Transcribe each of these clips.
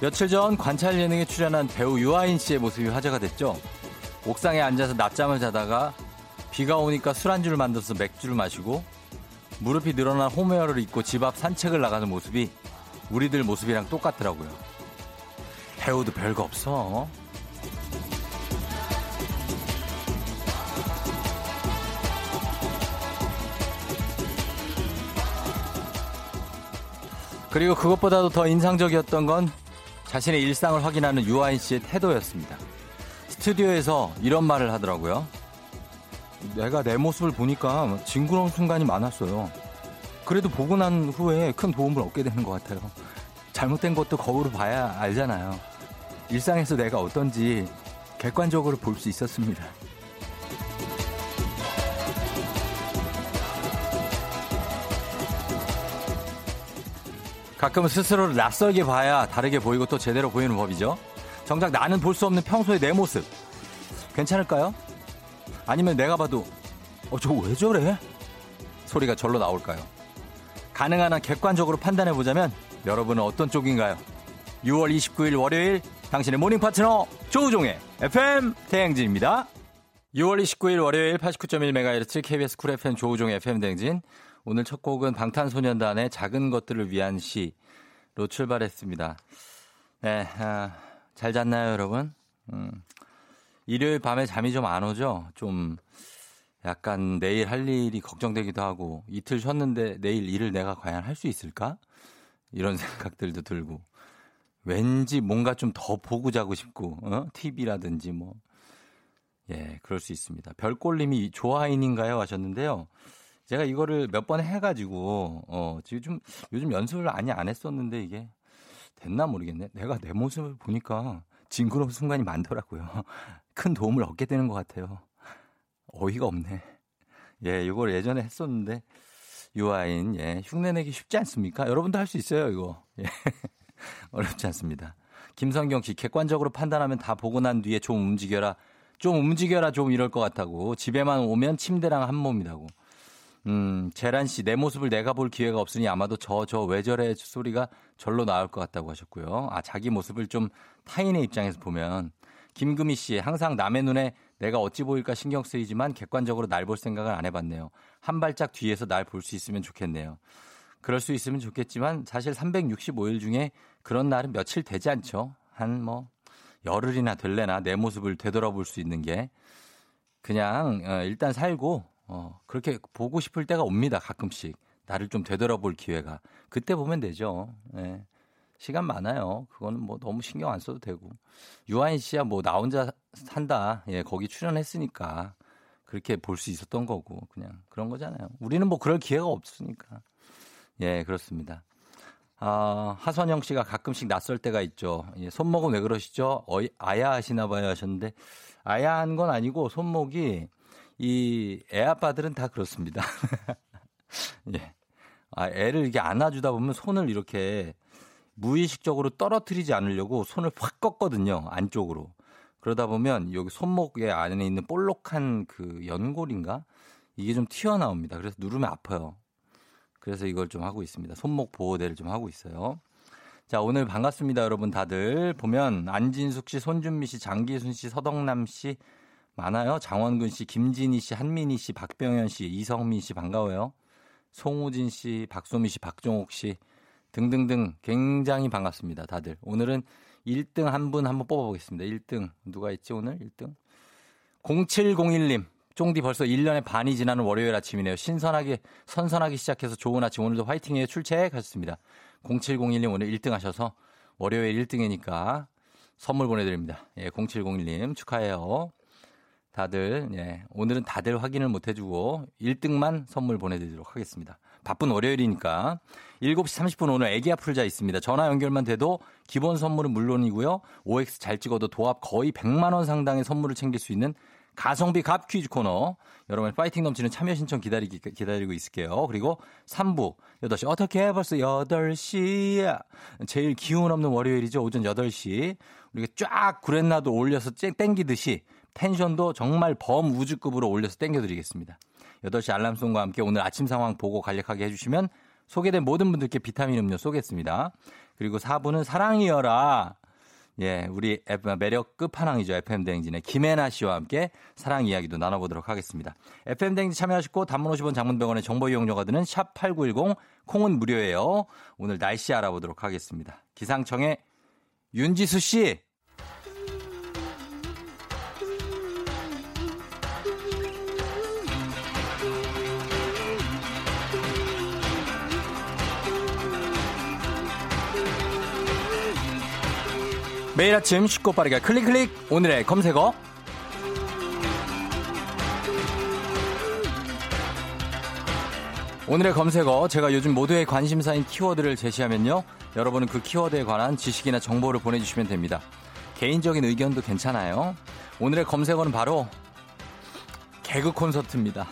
며칠 전 관찰 예능에 출연한 배우 유아인 씨의 모습이 화제가 됐죠. 옥상에 앉아서 낮잠을 자다가 비가 오니까 술안주를 만들어서 맥주를 마시고 무릎이 늘어난 홈웨어를 입고 집 앞 산책을 나가는 모습이 우리들 모습이랑 똑같더라고요. 배우도 별거 없어. 그리고 그것보다도 더 인상적이었던 건 자신의 일상을 확인하는 유아인 씨의 태도였습니다. 스튜디오에서 이런 말을 하더라고요. 내가 내 모습을 보니까 징그러운 순간이 많았어요. 그래도 보고 난 후에 큰 도움을 얻게 되는 것 같아요. 잘못된 것도 거울을 봐야 알잖아요. 일상에서 내가 어떤지 객관적으로 볼 수 있었습니다. 가끔은 스스로를 낯설게 봐야 다르게 보이고 또 제대로 보이는 법이죠. 정작 나는 볼 수 없는 평소의 내 모습. 괜찮을까요? 아니면 내가 봐도, 어, 저 왜 저래? 소리가 절로 나올까요? 가능한 한 객관적으로 판단해 보자면 여러분은 어떤 쪽인가요? 6월 29일 월요일 당신의 모닝 파트너 조우종의 FM 대행진입니다. 6월 29일 월요일 89.1MHz KBS 쿨 FM 조우종의 FM 대행진 오늘 첫 곡은 방탄소년단의 작은 것들을 위한 시로 출발했습니다. 네, 아, 잘 잤나요, 여러분? 음, 일요일 밤에 잠이 좀 안 오죠? 좀 약간 내일 할 일이 걱정되기도 하고 이틀 쉬었는데 내일 일을 내가 과연 할 수 있을까? 이런 생각들도 들고 왠지 뭔가 좀 더 보고 자고 싶고 어? TV라든지 뭐 예, 그럴 수 있습니다. 별꼴님이 좋아인인가요 하셨는데요. 제가 이거를 몇 번 해가지고 어 지금 좀 요즘 연습을 많이 안 했었는데 이게 됐나 모르겠네. 내가 내 모습을 보니까 징그러운 순간이 많더라고요. 큰 도움을 얻게 되는 것 같아요. 어이가 없네. 예, 이걸 예전에 했었는데 유아인 예, 흉내내기 쉽지 않습니까? 여러분도 할 수 있어요, 이거. 예. 어렵지 않습니다. 김성경 씨 객관적으로 판단하면 다 보고 난 뒤에 좀 움직여라. 좀 움직여라 좀 이럴 것 같다고. 집에만 오면 침대랑 한 몸이라고. 음, 재란 씨, 내 모습을 내가 볼 기회가 없으니 아마도 저, 저, 왜 저래 소리가 절로 나올 것 같다고 하셨고요. 아, 자기 모습을 좀 타인의 입장에서 보면. 김금희 씨, 항상 남의 눈에 내가 어찌 보일까 신경 쓰이지만 객관적으로 날 볼 생각을 안 해봤네요. 한 발짝 뒤에서 날 볼 수 있으면 좋겠네요. 그럴 수 있으면 좋겠지만 사실 365일 중에 그런 날은 며칠 되지 않죠. 한 뭐 열흘이나 될래나 내 모습을 되돌아볼 수 있는 게 그냥 어, 일단 살고 어, 그렇게 보고 싶을 때가 옵니다. 가끔씩 나를 좀 되돌아볼 기회가 그때 보면 되죠. 예. 시간 많아요. 그거는 뭐 너무 신경 안 써도 되고. 유아인 씨야 뭐 나 혼자 산다. 예, 거기 출연했으니까 그렇게 볼 수 있었던 거고 그냥 그런 거잖아요. 우리는 뭐 그럴 기회가 없으니까. 예, 그렇습니다. 아, 하선영 씨가 가끔씩 낯설 때가 있죠. 예, 손목은 왜 그러시죠? 어이, 아야 하시나 봐요 하셨는데 아야한 건 아니고 손목이 이 애 아빠들은 다 그렇습니다. 예. 아, 애를 이렇게 안아주다 보면 손을 이렇게 무의식적으로 떨어뜨리지 않으려고 손을 확 꺾거든요. 안쪽으로. 그러다 보면 여기 손목에 안에 있는 볼록한 그 연골인가? 이게 좀 튀어나옵니다. 그래서 누르면 아파요. 그래서 이걸 좀 하고 있습니다. 손목 보호대를 좀 하고 있어요. 자, 오늘 반갑습니다, 여러분 다들. 보면 안진숙 씨, 손준미 씨, 장기순 씨, 서덕남 씨 많아요. 장원근 씨, 김진희 씨, 한민희 씨, 박병현 씨, 이성민 씨 반가워요. 송우진 씨, 박소미 씨, 박종옥 씨, 등등등 굉장히 반갑습니다. 다들. 오늘은 1등 한 분 한번 뽑아보겠습니다. 1등. 누가 있지 오늘 1등? 0701님. 쫑디 벌써 1년의 반이 지나는 월요일 아침이네요. 신선하게, 선선하게 시작해서 좋은 아침. 오늘도 화이팅해요. 출첵 하셨습니다. 0701님 오늘 1등 하셔서 월요일 1등이니까 선물 보내드립니다. 예, 0701님 축하해요. 다들, 예, 오늘은 다들 확인을 못 해주고 1등만 선물 보내드리도록 하겠습니다. 바쁜 월요일이니까 7시 30분 오늘 애기야 풀자 있습니다. 전화 연결만 돼도 기본 선물은 물론이고요. OX 잘 찍어도 도합 거의 100만 원 상당의 선물을 챙길 수 있는 가성비 갑 퀴즈 코너. 여러분 파이팅 넘치는 참여 신청 기다리기, 기다리고 있을게요. 그리고 3부 8시 어떻게 벌써 8시야. 제일 기운 없는 월요일이죠. 오전 8시. 우리가 쫙 구렛나도 올려서 땡기듯이 텐션도 정말 범우주급으로 올려서 땡겨드리겠습니다. 8시 알람송과 함께 오늘 아침 상황 보고 간략하게 해주시면 소개된 모든 분들께 비타민 음료 쏘겠습니다. 그리고 4부는 사랑이여라. 예, 우리 매력 끝판왕이죠. FM대행진의 김혜나 씨와 함께 사랑 이야기도 나눠보도록 하겠습니다. FM대행진 참여하시고 단문 50원 장문병원의 정보 이용료가 드는 샵8910 콩은 무료예요. 오늘 날씨 알아보도록 하겠습니다. 기상청의 윤지수 씨. 매일 아침 쉽고 빠르게 클릭 클릭. 오늘의 검색어. 오늘의 검색어. 제가 요즘 모두의 관심사인 키워드를 제시하면요. 여러분은 그 키워드에 관한 지식이나 정보를 보내주시면 됩니다. 개인적인 의견도 괜찮아요. 오늘의 검색어는 바로 개그 콘서트입니다.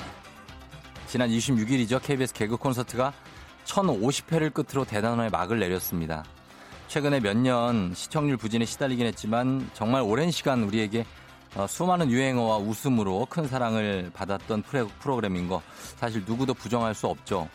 지난 26일이죠. KBS 개그 콘서트가 1050회를 끝으로 대단원의 막을 내렸습니다 최근에 몇 년 시청률 부진에 시달리긴 했지만 정말 오랜 시간 우리에게 어, 수많은 유행어와 웃음으로 큰 사랑을 받았던 프로그램인 거 사실 누구도 부정할 수 없죠.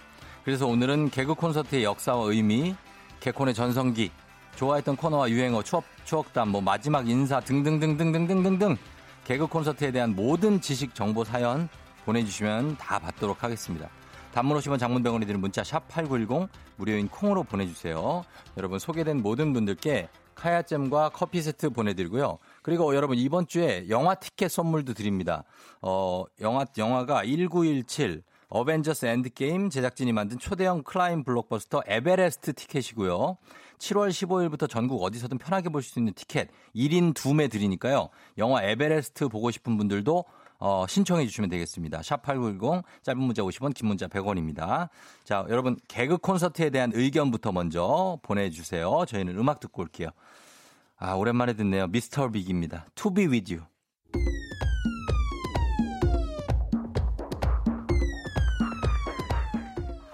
그래서 오늘은 개그 콘서트의 역사와 의미, 개콘의 전성기, 좋아했던 코너와 유행어, 추억, 추억담, 뭐 마지막 인사 등등등등등등등등 개그 콘서트에 대한 모든 지식 정보 사연 보내주시면 다 받도록 하겠습니다. 단문 50원 장문병원이 드는 문자 샵 8910 무료인 콩으로 보내주세요. 여러분 소개된 모든 분들께 카야잼과 커피 세트 보내드리고요. 그리고 여러분 이번 주에 영화 티켓 선물도 드립니다. 어, 영화, 영화가 1917 어벤져스 엔드게임 제작진이 만든 초대형 climb 블록버스터 에베레스트 티켓이고요. 7월 15일부터 전국 어디서든 편하게 볼 수 있는 티켓 1인 2매 드리니까요. 영화 에베레스트 보고 싶은 분들도 어, 신청해 주시면 되겠습니다. 샵8910 짧은 문자 50원 긴 문자 100원입니다. 자, 여러분 개그 콘서트에 대한 의견부터 먼저 보내주세요. 저희는 음악 듣고 올게요. 아, 오랜만에 듣네요. 미스터 빅입니다. To be with you.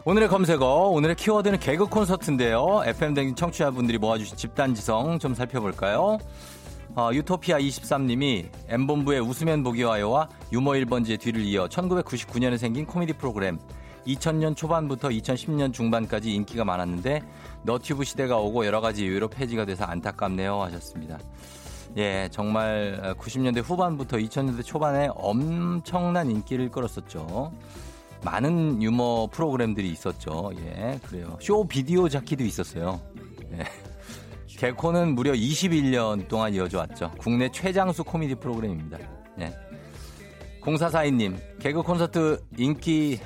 오늘의 검색어, 오늘의 키워드는 개그 콘서트인데요. FM댕진 청취자분들이 모아주신 집단지성 좀 살펴볼까요? 어, 유토피아 23님이 M본부의 웃으면 보기 와요와 유머 1번지의 뒤를 이어 1999년에 생긴 코미디 프로그램 2000년 초반부터 2010년 중반까지 인기가 많았는데 너튜브 시대가 오고 여러 가지 이유로 폐지가 돼서 안타깝네요 하셨습니다. 예, 정말 90년대 후반부터 2000년대 초반에 엄청난 인기를 끌었었죠. 많은 유머 프로그램들이 있었죠. 예, 그래요. 쇼 비디오 자키도 있었어요. 예. 개코는 무려 21년 동안 이어져 왔죠. 국내 최장수 코미디 프로그램입니다. 네. 0442님, 개그 콘서트 인기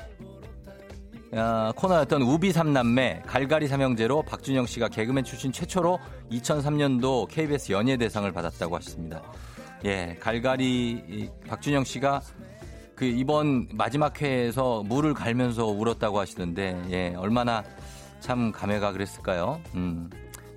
어, 코너였던 우비 삼남매 갈갈이 삼형제로 박준영 씨가 개그맨 출신 최초로 2003년도 KBS 연예대상을 받았다고 하셨습니다. 예, 갈갈이 박준영 씨가 그 이번 마지막 회에서 물을 갈면서 울었다고 하시던데 예, 얼마나 참 감회가 그랬을까요? 음.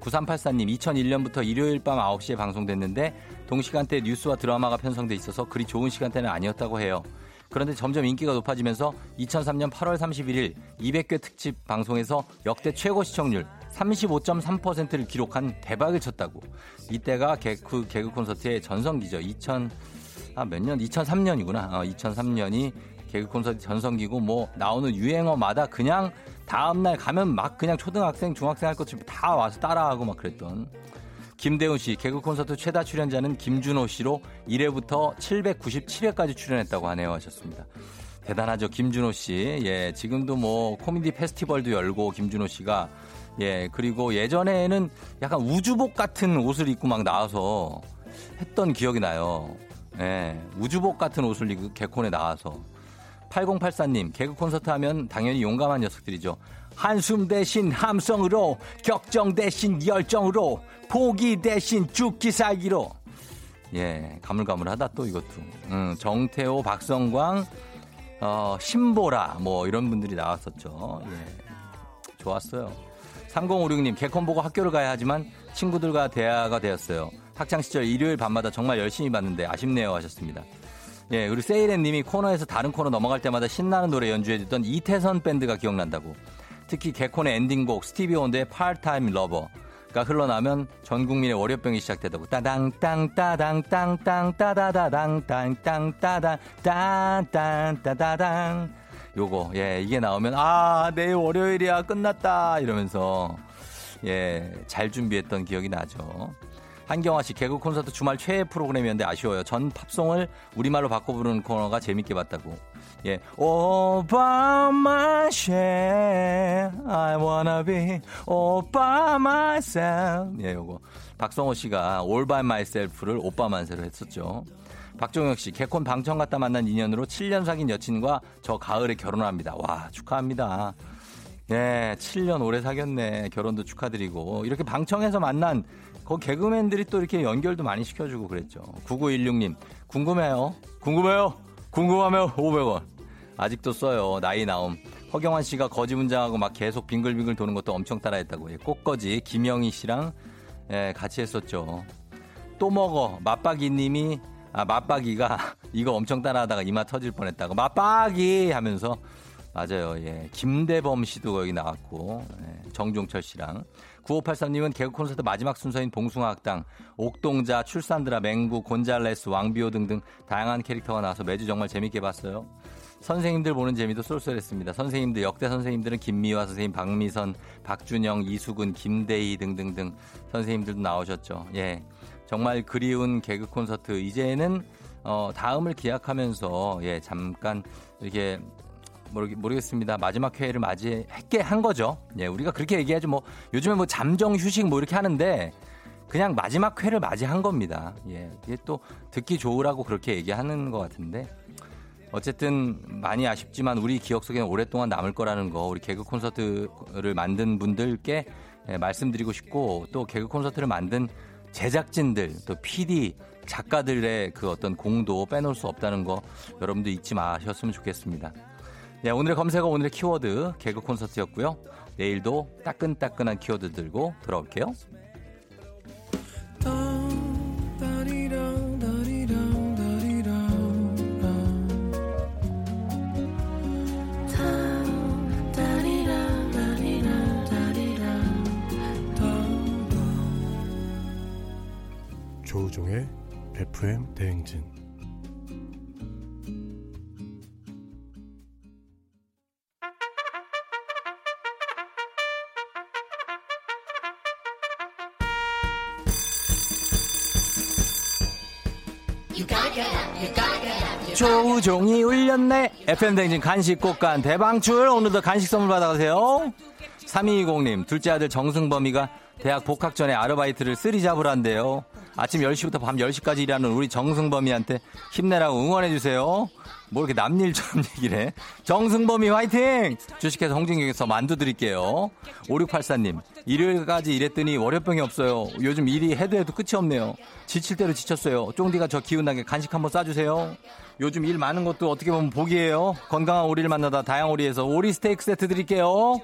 9384님 2001년부터 일요일 밤 9시에 방송됐는데 동시간대 뉴스와 드라마가 편성돼 있어서 그리 좋은 시간대는 아니었다고 해요. 그런데 점점 인기가 높아지면서 2003년 8월 31일 200회 특집 방송에서 역대 최고 시청률 35.3%를 기록한 대박을 쳤다고. 이때가 개그, 개그 콘서트의 전성기죠. 2000, 아, 몇 년? 2003년이구나. 어, 2003년이 개그 콘서트 전성기고 뭐 나오는 유행어마다 그냥 다음날 가면 막 그냥 초등학생, 중학생 할 것처럼 다 와서 따라하고 막 그랬던 김대훈 씨, 개그 콘서트 최다 출연자는 김준호 씨로 1회부터 797회까지 출연했다고 하네요 하셨습니다. 대단하죠, 김준호 씨. 예, 지금도 뭐 코미디 페스티벌도 열고 김준호 씨가 예, 그리고 예전에는 약간 우주복 같은 옷을 입고 막 나와서 했던 기억이 나요. 예, 우주복 같은 옷을 입고 개콘에 나와서 8084님, 개그 콘서트 하면 당연히 용감한 녀석들이죠. 한숨 대신 함성으로, 격정 대신 열정으로, 포기 대신 죽기 살기로. 예, 가물가물하다 또 이것도. 음, 정태호, 박성광, 어, 신보라, 뭐 이런 분들이 나왔었죠. 예, 좋았어요. 3056님, 개콘 보고 학교를 가야 하지만 친구들과 대화가 되었어요. 학창시절 일요일 밤마다 정말 열심히 봤는데 아쉽네요 하셨습니다. 예, 그리고 세이렌 님이 코너에서 다른 코너 넘어갈 때마다 신나는 노래 연주해주던 이태선 밴드가 기억난다고. 특히 개콘의 엔딩곡 스티비 원더의 Part-Time Lover가 흘러나오면 전 국민의 월요병이 시작되다고. 따당 땅 따당 땅 땅 따다다당 땅땅 따당 딴딴 따다당 요거, 예, 이게 나오면, 아, 내일 월요일이야, 끝났다, 이러면서, 예, 잘 준비했던 기억이 나죠. 한경화 씨 개그 콘서트 주말 최애 프로그램이었는데 아쉬워요. 전 팝송을 우리말로 바꿔 부르는 코너가 재밌게 봤다고. 예. All by myself, I wanna be all by myself. 예, 요거. 박성호 씨가 All by myself를 오빠 만세로 했었죠. 박종혁 씨, 개콘 방청 갔다 만난 인연으로 7년 사귄 여친과 저 가을에 결혼합니다. 와, 축하합니다. 네, 7년 오래 사귀었네. 결혼도 축하드리고. 이렇게 방청해서 만난 그 개그맨들이 또 이렇게 연결도 많이 시켜주고 그랬죠. 9916님, 궁금해요. 궁금해요. 궁금하면 500원. 아직도 써요. 나이 나옴. 허경환 씨가 거지 문장하고 막 계속 빙글빙글 도는 것도 엄청 따라했다고. 예, 꽃거지 김영희 씨랑 예, 같이 했었죠. 또 먹어. 맞박이 님이 아, 맞박이가 이거 엄청 따라하다가 이마 터질 뻔했다고. 맞박이 하면서 맞아요. 예. 김대범 씨도 거기 나왔고 예. 정종철 씨랑 9583님은 개그 콘서트 마지막 순서인 봉숭아학당, 옥동자, 출산드라, 맹구, 곤잘레스, 왕비호 등등 다양한 캐릭터가 나와서 매주 정말 재밌게 봤어요. 선생님들 보는 재미도 쏠쏠했습니다. 선생님들 역대 선생님들은 김미화 선생님, 박미선, 박준영, 이수근, 김대희 등등등 선생님들도 나오셨죠. 예. 정말 그리운 개그 콘서트 이제는 어 다음을 기약하면서 예 잠깐 이렇게 모르겠습니다. 마지막 회를 맞이했게 한 거죠. 예, 우리가 그렇게 얘기하죠. 뭐 요즘에 뭐 잠정 휴식 뭐 이렇게 하는데 그냥 마지막 회를 맞이한 겁니다. 예, 이게 또 듣기 좋으라고 그렇게 얘기하는 것 같은데 어쨌든 많이 아쉽지만 우리 기억 속에는 오랫동안 남을 거라는 거 우리 개그 콘서트를 만든 분들께 예, 말씀드리고 싶고 또 개그 콘서트를 만든 제작진들 또 PD 작가들의 그 어떤 공도 빼놓을 수 없다는 거 여러분도 잊지 마셨으면 좋겠습니다. 네, 오늘의 검색어 오늘의 키워드 개그 콘서트였고요. 내일도 따끈따끈한 키워드 들고 돌아올게요. 조우종의 FM 대행진 조우종이 울렸네. FM댕진 간식 곳간 대방출. 오늘도 간식 선물 받아가세요. 3220님, 둘째 아들 정승범이가 대학 복학 전에 아르바이트를 three job을 한데요. 아침 10시부터 밤 10시까지 일하는 우리 정승범이한테 힘내라고 응원해주세요. 뭐 이렇게 남일처럼 얘기를 해. 정승범이 화이팅! 주식회사 홍진경에서 만두 드릴게요. 5684님, 일요일까지 일했더니 월요병이 없어요. 요즘 일이 해도 해도 끝이 없네요. 지칠 대로 지쳤어요. 쫑디가 저 기운나게 간식 한번 싸주세요. 요즘 일 많은 것도 어떻게 보면 복이에요. 건강한 오리를 만나다 다양오리에서 오리 스테이크 세트 드릴게요.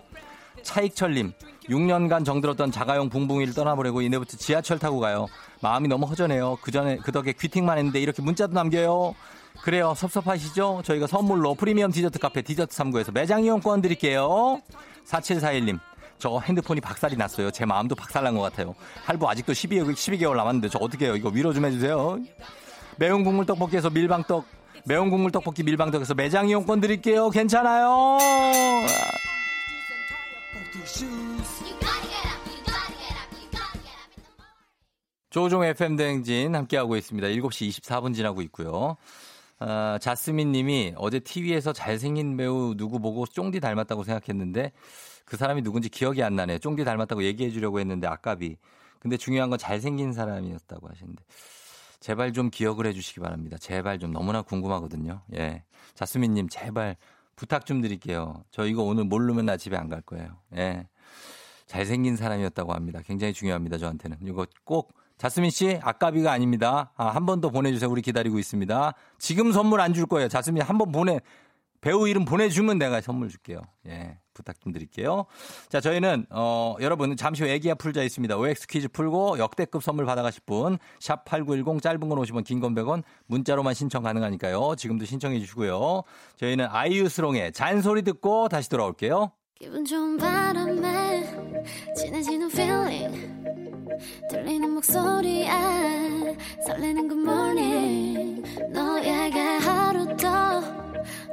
차익철님, 6년간 정들었던 자가용 붕붕이를 떠나보려고 이내부터 지하철 타고 가요. 마음이 너무 허전해요. 그 전에 그 덕에 귀팅만 했는데 이렇게 문자도 남겨요. 그래요. 섭섭하시죠? 저희가 선물로 프리미엄 디저트 카페 디저트 3구에서 매장 이용권 드릴게요. 4741님. 저 핸드폰이 박살이 났어요. 제 마음도 박살난 것 같아요. 할부 아직도 12개월, 12개월 남았는데 저 어떻게 해요? 이거 위로 좀 해주세요. 매운 국물 떡볶이에서 밀방떡, 매운 국물 떡볶이 밀방떡에서 매장 이용권 드릴게요. 괜찮아요. 조종 FM 대행진 함께하고 있습니다. 7시 24분 지나고 있고요. 아, 자스민 님이 어제 TV에서 잘생긴 배우 누구 보고 쫑디 닮았다고 생각했는데 그 사람이 누군지 기억이 안 나네. 쫑디 닮았다고 얘기해 주려고 했는데 아까비. 근데 중요한 건 잘생긴 사람이었다고 하시는데 제발 좀 기억을 해 주시기 바랍니다. 제발 좀 너무나 궁금하거든요. 예. 자스민 님 제발 부탁 좀 드릴게요. 저 이거 오늘 모르면 나 집에 안 갈 거예요. 예. 잘생긴 사람이었다고 합니다. 굉장히 중요합니다. 저한테는. 이거 꼭 자스민 씨, 아까비가 아닙니다. 아, 한 번 더 보내주세요. 우리 기다리고 있습니다. 지금 선물 안 줄 거예요. 자스민 한 번 보내, 배우 이름 보내주면 내가 선물 줄게요. 예. 부탁 좀 드릴게요. 자, 저희는, 어, 여러분, 잠시 후 애기야 풀자 있습니다. OX 퀴즈 풀고 역대급 선물 받아가실 분, 샵 8910 짧은 건 50원, 긴 건 100원, 문자로만 신청 가능하니까요. 지금도 신청해 주시고요. 저희는 아이유스롱의 잔소리 듣고 다시 돌아올게요. 기분 좋은 바람에 진해지는 feeling 들리는 목소리에 설레는 good morning 너에게 하루 더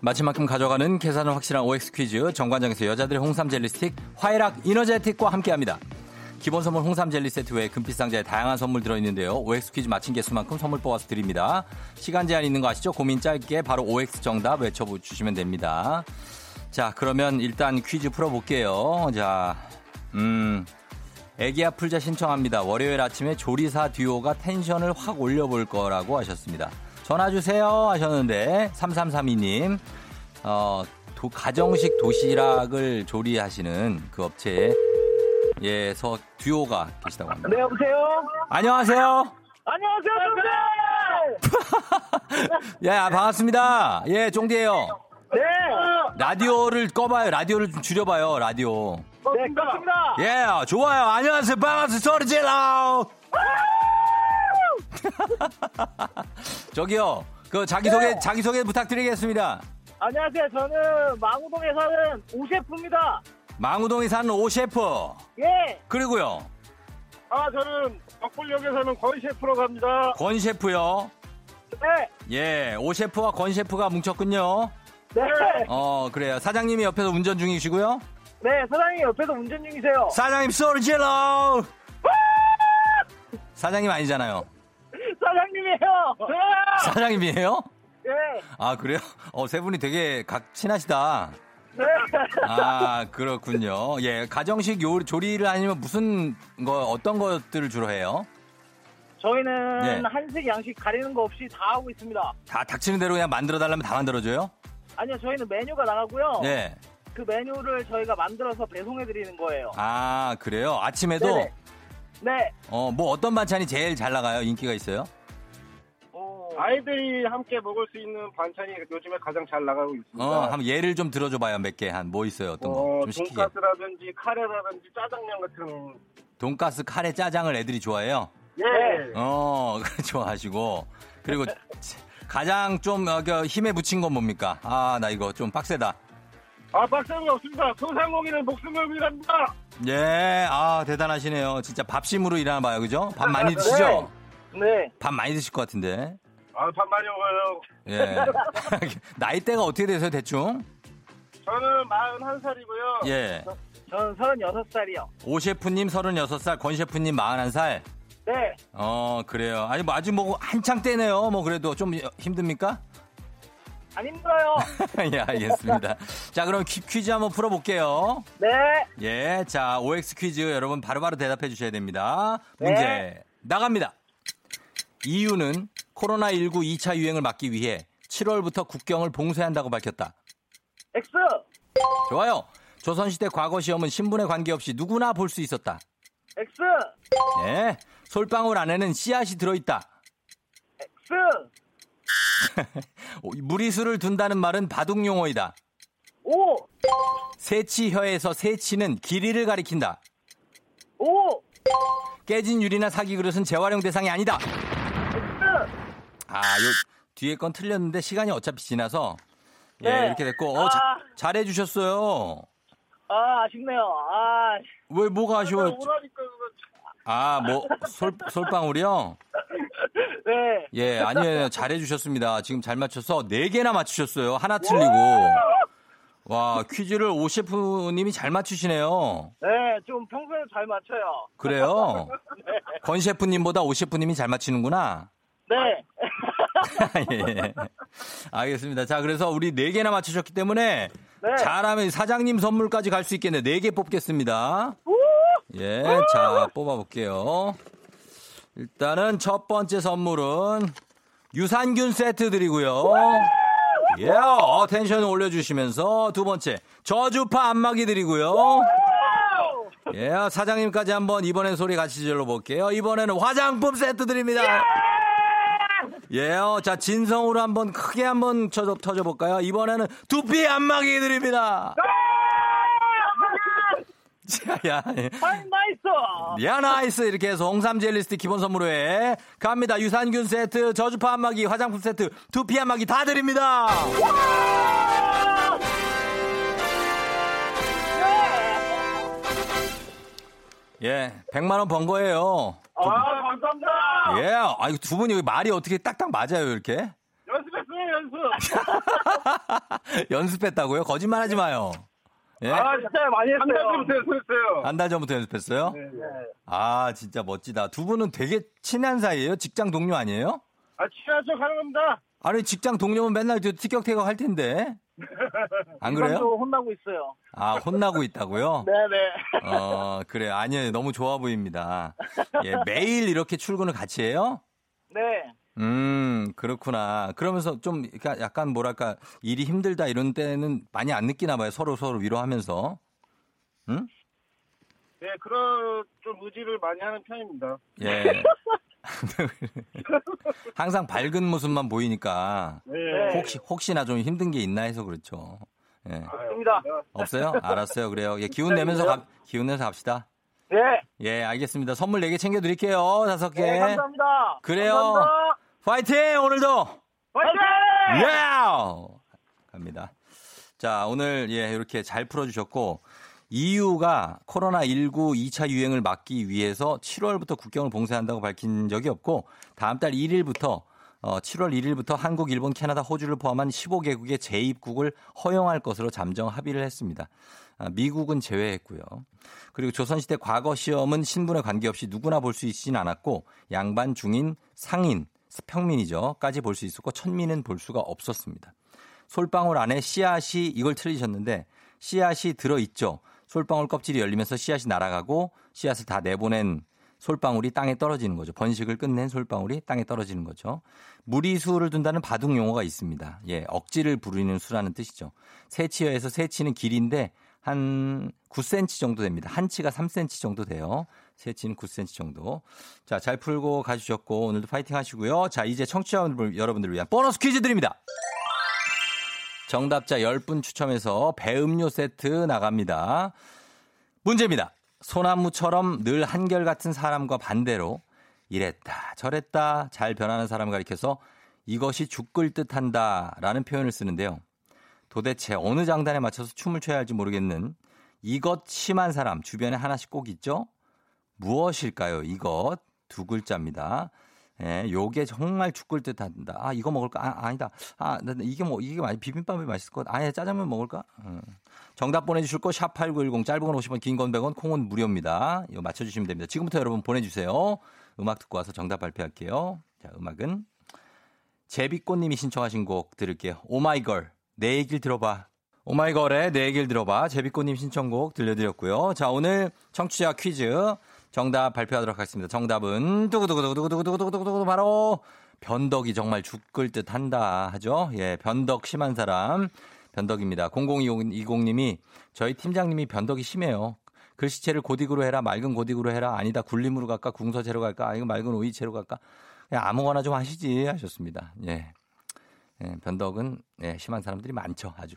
마침만큼 가져가는 계산은 확실한 OX 퀴즈 정관장에서 여자들의 홍삼 젤리 스틱 화이락 이너제틱과 함께합니다. 기본 선물 홍삼 젤리 세트 외에 금빛 상자에 다양한 선물 들어있는데요. OX 퀴즈 맞힌 개수만큼 선물 뽑아서 드립니다. 시간 제한 있는 거 아시죠? 고민 짧게 바로 OX 정답 외쳐주시면 됩니다. 자, 그러면 일단 퀴즈 풀어볼게요. 자, 음, 애기야 풀자 신청합니다. 월요일 아침에 조리사 듀오가 텐션을 확 올려볼 거라고 하셨습니다. 전화 주세요 하셨는데 3332님 어, 도, 가정식 도시락을 조리하시는 그 업체에 예서 듀오가 계시다고 합니다. 네, 여보세요? 안녕하세요. 안녕하세요! 예, 아, 반갑습니다. 예, 쫑디예요. 네. 라디오를 꺼봐요. 라디오를 좀 줄여봐요. 라디오. 네, 그렇습니다. 예, 좋아요. 안녕하세요. 반갑습니다. 소리 질러. 저기요. 그 자기소개 네. 자기소개 부탁드리겠습니다. 안녕하세요. 저는 망우동에 사는 오셰프입니다. 망우동에 사는 오 셰프. 예. 그리고요. 아, 저는 덕불역에 사는 권 셰프로 갑니다. 권 셰프요. 네. 예, 오 셰프와 권 셰프가 뭉쳤군요. 네. 어, 그래요. 사장님이 옆에서 운전 중이시고요. 네, 사장님 옆에서 운전 중이세요. 사장님 소리 질러. 사장님 아니잖아요. 사장님이에요. 사장님이에요? 네. 아, 그래요? 어, 세 분이 되게 각 친하시다. 네. 아, 그렇군요. 예, 가정식 요, 조리를 아니면 무슨 거, 어떤 것들을 주로 해요? 저희는 네. 한식, 양식 가리는 거 없이 다 하고 있습니다. 다 닥치는 대로 그냥 만들어 달라면 다 만들어줘요? 아니요, 저희는 메뉴가 나가고요. 예. 그 메뉴를 저희가 만들어서 배송해 드리는 거예요. 아, 그래요? 아침에도? 네네. 네. 어, 뭐 어떤 반찬이 제일 잘 나가요? 인기가 있어요? 오. 아이들이 함께 먹을 수 있는 반찬이 요즘에 가장 잘 나가고 있습니다. 어, 한번 예를 좀 들어줘봐요. 몇 개. 한 뭐 있어요? 어떤 거? 어, 좀 시키게. 돈가스라든지 카레라든지 짜장면 같은 돈가스, 카레, 짜장을 애들이 좋아해요? 예. 어, 좋아하시고. 그리고 가장 좀 어, 그 힘에 붙인 건 뭡니까? 아, 나 이거 좀 빡세다. 아 박상이 없습니다. 소상공인은 목숨을 위한다. 예, 아, 대단하시네요. 진짜 밥심으로 일하나 봐요. 그죠? 밥 많이 드시죠? 네. 밥 많이 드실 것 같은데. 아밥 많이 먹어요. 예. 나이대가 어떻게 되세요, 대충? 저는 41살이고요. 예. 저는 36살이요. 오 셰프님 36살, 권 셰프님 41살. 네. 어, 그래요. 아니, 뭐, 아직 뭐, 한창 때네요. 뭐, 그래도 좀 힘듭니까? 안 힘들어요. 예, 알겠습니다. 자, 그럼 퀴, 퀴즈 한번 풀어볼게요. 네. 예, 자, OX 퀴즈 여러분 바로바로 대답해 주셔야 됩니다. 문제 네. 나갑니다. 이유는 코로나19 2차 유행을 막기 위해 7월부터 국경을 봉쇄한다고 밝혔다. X. 좋아요. 조선시대 과거 시험은 신분에 관계없이 누구나 볼 수 있었다. X. 네. 솔방울 안에는 씨앗이 들어있다. X. 오, 무리수를 둔다는 말은 바둑 용어이다. O. 세치혀에서 세치는 길이를 가리킨다. O. 깨진 유리나 사기 그릇은 재활용 대상이 아니다. 아, 요 뒤에 건 틀렸는데 시간이 어차피 지나서 예, 네. 이렇게 됐고 어, 자- 아. 잘해 주셨어요. 아, 아쉽네요. 아, 왜 뭐가 아쉬워요? 오라니까 그거 아, 뭐 솔, 솔방울이요? 네. 예, 아니에요. 잘해 주셨습니다. 지금 잘 맞춰서 네 개나 맞추셨어요. 하나 틀리고. 와, 퀴즈를 오 셰프님이 잘 맞추시네요. 네, 좀 평소에 잘 맞춰요. 그래요? 권 셰프님보다 오 셰프님이 잘 맞히는구나. 네. 예. 알겠습니다. 자, 그래서 우리 네 개나 맞추셨기 때문에 네. 잘하면 사장님 선물까지 갈 수 있겠네. 네 개 뽑겠습니다. 예, 자, 뽑아볼게요. 일단은 첫 번째 선물은 유산균 세트 드리고요. 예, 어, 텐션 올려주시면서 두 번째 저주파 안마기 드리고요. 예, 사장님까지 한번 이번엔 소리 같이 질러볼게요. 이번에는 화장품 세트 드립니다. 예요. 자, 진성으로 한번 크게 한번 쳐져, 터져볼까요? 이번에는 두피 안마기 드립니다. 자, 야, 예. nice! 야, nice. 이렇게 해서 홍삼 젤리스틱 기본 선물로 해. 갑니다. 유산균 세트, 저주파 안마기, 화장품 세트, 두피 안마기 다 드립니다. 예, 100만원 번 거예요. 아, 감사합니다. 예, 아, 이거 두 분이 말이 어떻게 딱딱 맞아요, 이렇게? 연습했어요, 연습. 연습했다고요? 거짓말 하지 마요. 예? 아, 진짜 많이 한 했어요. 달쯤부터 연습했어요. 한 달 전부터 연습했어요? 네. 아, 진짜 멋지다. 두 분은 되게 친한 사이예요? 직장 동료 아니에요? 아, 친한 척 하는 겁니다. 아니, 직장 동료면 맨날 저 티격태격 할 텐데. 안 그래요? 혼나고 있어요. 아, 혼나고 있다고요? 네네. 어, 그래요. 아니에요. 너무 좋아 보입니다. 예, 매일 이렇게 출근을 같이 해요? 네. 음, 그렇구나. 그러면서 좀 약간 뭐랄까 일이 힘들다 이런 때는 많이 안 느끼나 봐요. 서로 서로 위로하면서. 응? 네, 그런 좀 의지를 많이 하는 편입니다. 예. 항상 밝은 모습만 보이니까 네. 혹시 혹시나 좀 힘든 게 있나 해서 그렇죠. 예. 입니다. 없어요? 알았어요. 그래요. 예, 기운 내면서 가, 기운 내서 갑시다. 네. 예, 알겠습니다. 선물 4개 챙겨 드릴게요. 다섯 개. 네, 감사합니다. 그래요. 감사합니다. 파이팅! 오늘도 화이팅! 예! 갑니다. 자, 오늘 예, 이렇게 잘 풀어 주셨고, EU가 코로나19 2차 유행을 막기 위해서 7월부터 국경을 봉쇄한다고 밝힌 적이 없고, 다음 달 1일부터 어, 7월 1일부터 한국, 일본, 캐나다, 호주를 포함한 15개국의 재입국을 허용할 것으로 잠정 합의를 했습니다. 아, 미국은 제외했고요. 그리고 조선시대 과거 시험은 신분에 관계없이 누구나 볼 수 있진 않았고 양반, 중인, 상인, 평민이죠. 까지 볼 수 있었고 천민은 볼 수가 없었습니다. 솔방울 안에 씨앗이 이걸 틀리셨는데 씨앗이 들어있죠. 솔방울 껍질이 열리면서 씨앗이 날아가고 씨앗을 다 내보낸 솔방울이 땅에 떨어지는 거죠. 번식을 끝낸 솔방울이 땅에 떨어지는 거죠. 무리수를 둔다는 바둑 용어가 있습니다. 예, 억지를 부리는 수라는 뜻이죠. 세치어에서 세치는 길인데 한 9cm 정도 됩니다. 한 치가 3cm 정도 돼요. 세치는 9cm 정도. 자, 잘 풀고 가주셨고 오늘도 파이팅 하시고요. 자, 이제 청취자 여러분들을 위한 보너스 퀴즈 드립니다. 정답자 10분 추첨해서 배음료 세트 나갑니다. 문제입니다. 소나무처럼 늘 한결같은 사람과 반대로 이랬다 저랬다 잘 변하는 사람을 가리켜서 이것이 죽을 듯한다 라는 표현을 쓰는데요. 도대체 어느 장단에 맞춰서 춤을 춰야 할지 모르겠는 이것 심한 사람 주변에 하나씩 꼭 있죠? 무엇일까요? 이것 두 글자입니다. 예, 요게 정말 죽을 듯 한다. 아, 이거 먹을까? 아, 아니다. 아, 이게 뭐, 이게 많이 비빔밥이 맛있을 것 같아. 아예 짜장면 먹을까? 음. 정답 보내주실 거, 샵8910, 짧은 건 50원, 긴 건 100원, 콩은 무료입니다. 이거 맞춰주시면 됩니다. 지금부터 여러분 보내주세요. 음악 듣고 와서 정답 발표할게요. 자, 음악은 제비꽃님이 신청하신 곡 들을게요. 오마이걸, 내 얘기를 들어봐. 오마이걸의 내 얘기를 들어봐. 제비꽃님 신청곡 들려드렸고요. 자, 오늘 청취자 퀴즈 정답 발표하도록 하겠습니다. 정답은 두구두구두구두구두구두구두구 바로 변덕이 정말 죽을 듯 한다 하죠. 예, 변덕 심한 사람 변덕입니다. 0020님이 저희 팀장님이 변덕이 심해요. 글씨체를 고딕으로 해라, 맑은 고딕으로 해라, 아니다 굴림으로 갈까, 궁서체로 갈까, 아니면 맑은 오이체로 갈까, 그냥 아무거나 좀 하시지 하셨습니다. 예. 예, 변덕은 예, 심한 사람들이 많죠, 아주.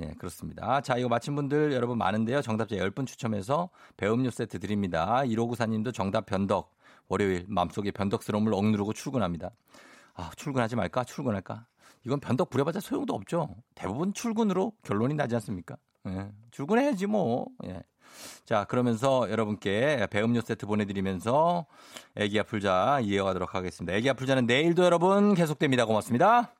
예, 그렇습니다. 자, 이거 마친 분들 여러분 많은데요. 정답자 10분 추첨해서 배음료 세트 드립니다. 1594님도 정답 변덕. 월요일 마음속에 변덕스러움을 억누르고 출근합니다. 아, 출근하지 말까? 출근할까? 이건 변덕 부려봤자 소용도 없죠. 대부분 출근으로 결론이 나지 않습니까? 예, 출근해야지 뭐. 예. 자, 그러면서 여러분께 배음료 세트 보내드리면서 애기야 풀자 이어가도록 하겠습니다. 애기야 풀자는 내일도 여러분 계속됩니다. 고맙습니다.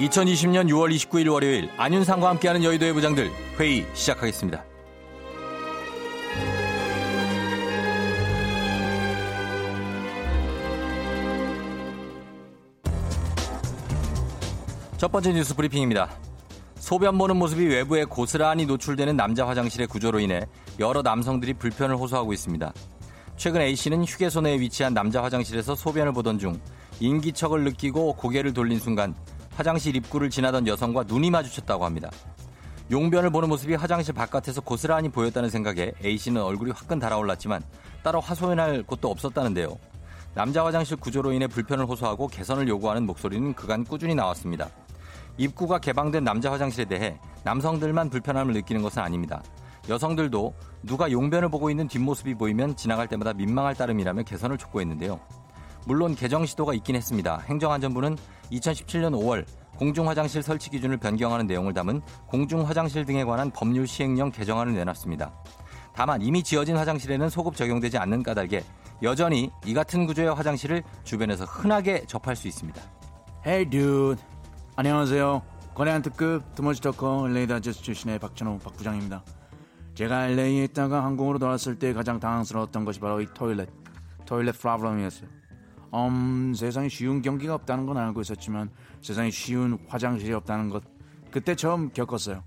(2020년 6월 29일) 월요일 안윤상과 함께하는 여의도의 부장들 회의 시작하겠습니다. 첫 번째 뉴스 브리핑입니다. 소변 보는 모습이 외부에 고스란히 노출되는 남자 화장실의 구조로 인해 여러 남성들이 불편을 호소하고 있습니다. 최근 A씨는 휴게소 내에 위치한 남자 화장실에서 소변을 보던 중 인기척을 느끼고 고개를 돌린 순간 화장실 입구를 지나던 여성과 눈이 마주쳤다고 합니다. 용변을 보는 모습이 화장실 바깥에서 고스란히 보였다는 생각에 A씨는 얼굴이 화끈 달아올랐지만 따로 하소연할 곳도 없었다는데요. 남자 화장실 구조로 인해 불편을 호소하고 개선을 요구하는 목소리는 그간 꾸준히 나왔습니다. 입구가 개방된 남자 화장실에 대해 남성들만 불편함을 느끼는 것은 아닙니다. 여성들도 누가 용변을 보고 있는 뒷모습이 보이면 지나갈 때마다 민망할 따름이라며 개선을 촉구했는데요. 물론 개정 시도가 있긴 했습니다. 행정안전부는 2017년 5월 공중화장실 설치 기준을 변경하는 내용을 담은 공중화장실 등에 관한 법률 시행령 개정안을 내놨습니다. 다만 이미 지어진 화장실에는 소급 적용되지 않는 까닭에 여전히 이 같은 구조의 화장실을 주변에서 흔하게 접할 수 있습니다. Hey dude. 안녕하세요. 거래한 특급 투머치 터커 LA 다저스 출신의 박찬호 박 부장입니다. 제가 LA에 있다가 항공으로 돌아왔을 때 가장 당황스러웠던 것이 바로 이 토일렛, 토일렛 프로블럼이었어요. 음, 세상에 쉬운 경기가 없다는 건 알고 있었지만 세상에 쉬운 화장실이 없다는 것 그때 처음 겪었어요.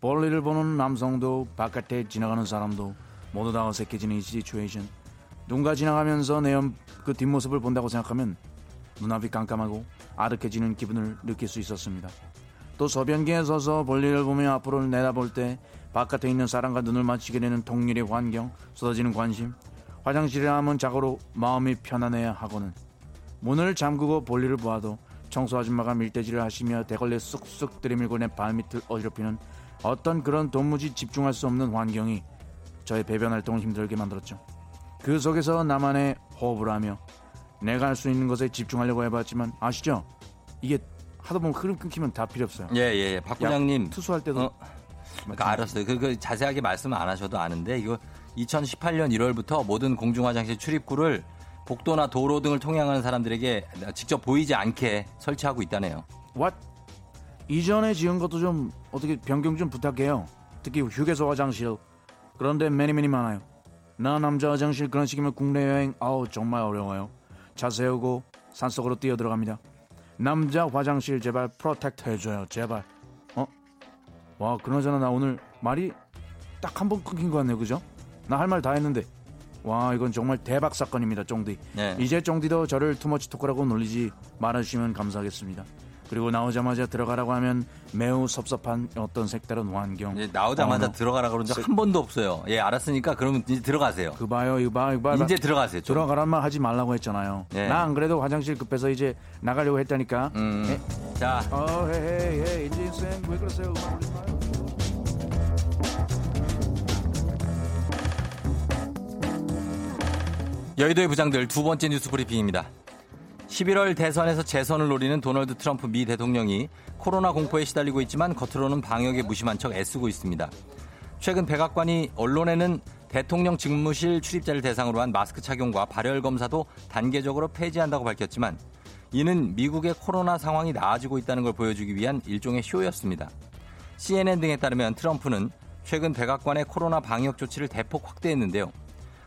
볼일을 보는 남성도 바깥에 지나가는 사람도 모두 다 어색해지는 이 시츄에이션. 누군가 지나가면서 내 그 뒷모습을 본다고 생각하면 눈앞이 깜깜하고 아득해지는 기분을 느낄 수 있었습니다. 또 소변기에 서서 볼일을 보며 앞으로 내다볼 때 바깥에 있는 사람과 눈을 맞추게 되는 동일의 환경, 쏟아지는 관심, 화장실에 하면 자고로 마음이 편안해야 하고는 문을 잠그고 볼일을 보아도 청소 아줌마가 밀대질을 하시며 대걸레 쑥쑥 들이밀고 내 발밑을 어지럽히는 어떤 그런 도무지 집중할 수 없는 환경이 저의 배변 활동을 힘들게 만들었죠. 그 속에서 나만의 호흡을 하며 내가 할 수 있는 것에 집중하려고 해봤지만 아시죠? 이게 하다 보면 흐름 끊기면 다 필요 없어요. 예, 예, 예. 박 부장님. 투수할 때도 어, 그러니까 알았어요. 그, 그 자세하게 말씀 안 하셔도 아는데 이거 2018년 1월부터 모든 공중화장실 출입구를 복도나 도로 등을 통행하는 사람들에게 직접 보이지 않게 설치하고 있다네요. what 이전에 지은 것도 좀 어떻게 변경 좀 부탁해요. 특히 휴게소 화장실 그런데 many many 많아요. 나 남자 화장실 그런 식이면 국내 여행 아우 정말 어려워요. 차 세우고 산속으로 뛰어 들어갑니다. 남자 화장실 제발 protect 해줘요 제발. 어? 와 그나저나 나 오늘 말이 딱 한 번 끊긴 것 같네요 그죠? 나 할 말 다 했는데 와 이건 정말 대박 사건입니다 쫑디. 네. 이제 쫑디도 저를 too much talk라고 놀리지 말아주시면 감사하겠습니다. 그리고 나오자마자 들어가라고 하면 매우 섭섭한 어떤 색다른 환경. 이제 나오자마자 언어. 들어가라 그런 적 한 번도 없어요. 예, 알았으니까 그러면 이제 들어가세요. 그 봐요, 이거 봐, 이거 봐. 나 이제 들어가세요. 좀. 들어가란 말 하지 말라고 했잖아요. 네. 나안 그래도 화장실 급해서 이제 나가려고 했다니까. 음. 에? 자, 어, hey, hey, hey, 인진 쌤 왜 그러세요? 음악 올리지 마요. 여의도의 부장들 두 번째 뉴스 브리핑입니다. 11월 대선에서 재선을 노리는 도널드 트럼프 미 대통령이 코로나 공포에 시달리고 있지만 겉으로는 방역에 무심한 척 애쓰고 있습니다. 최근 백악관이 언론에는 대통령 직무실 출입자를 대상으로 한 마스크 착용과 발열 검사도 단계적으로 폐지한다고 밝혔지만 이는 미국의 코로나 상황이 나아지고 있다는 걸 보여주기 위한 일종의 쇼였습니다. CNN 등에 따르면 트럼프는 최근 백악관의 코로나 방역 조치를 대폭 확대했는데요.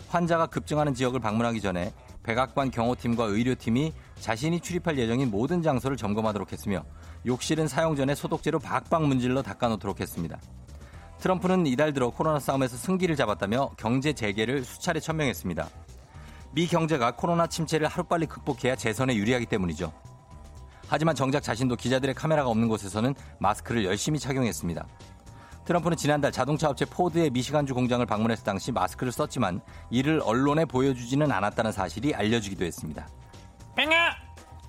환자가 급증하는 지역을 방문하기 전에 백악관 경호팀과 의료팀이 자신이 출입할 예정인 모든 장소를 점검하도록 했으며 욕실은 사용 전에 소독제로 박박 문질러 닦아놓도록 했습니다. 트럼프는 이달 들어 코로나 싸움에서 승기를 잡았다며 경제 재개를 수차례 천명했습니다. 미 경제가 코로나 침체를 하루빨리 극복해야 재선에 유리하기 때문이죠. 하지만 정작 자신도 기자들의 카메라가 없는 곳에서는 마스크를 열심히 착용했습니다. 트럼프는 지난달 자동차 업체 포드의 미시간주 공장을 방문했을 당시 마스크를 썼지만 이를 언론에 보여주지는 않았다는 사실이 알려지기도 했습니다. 팽아!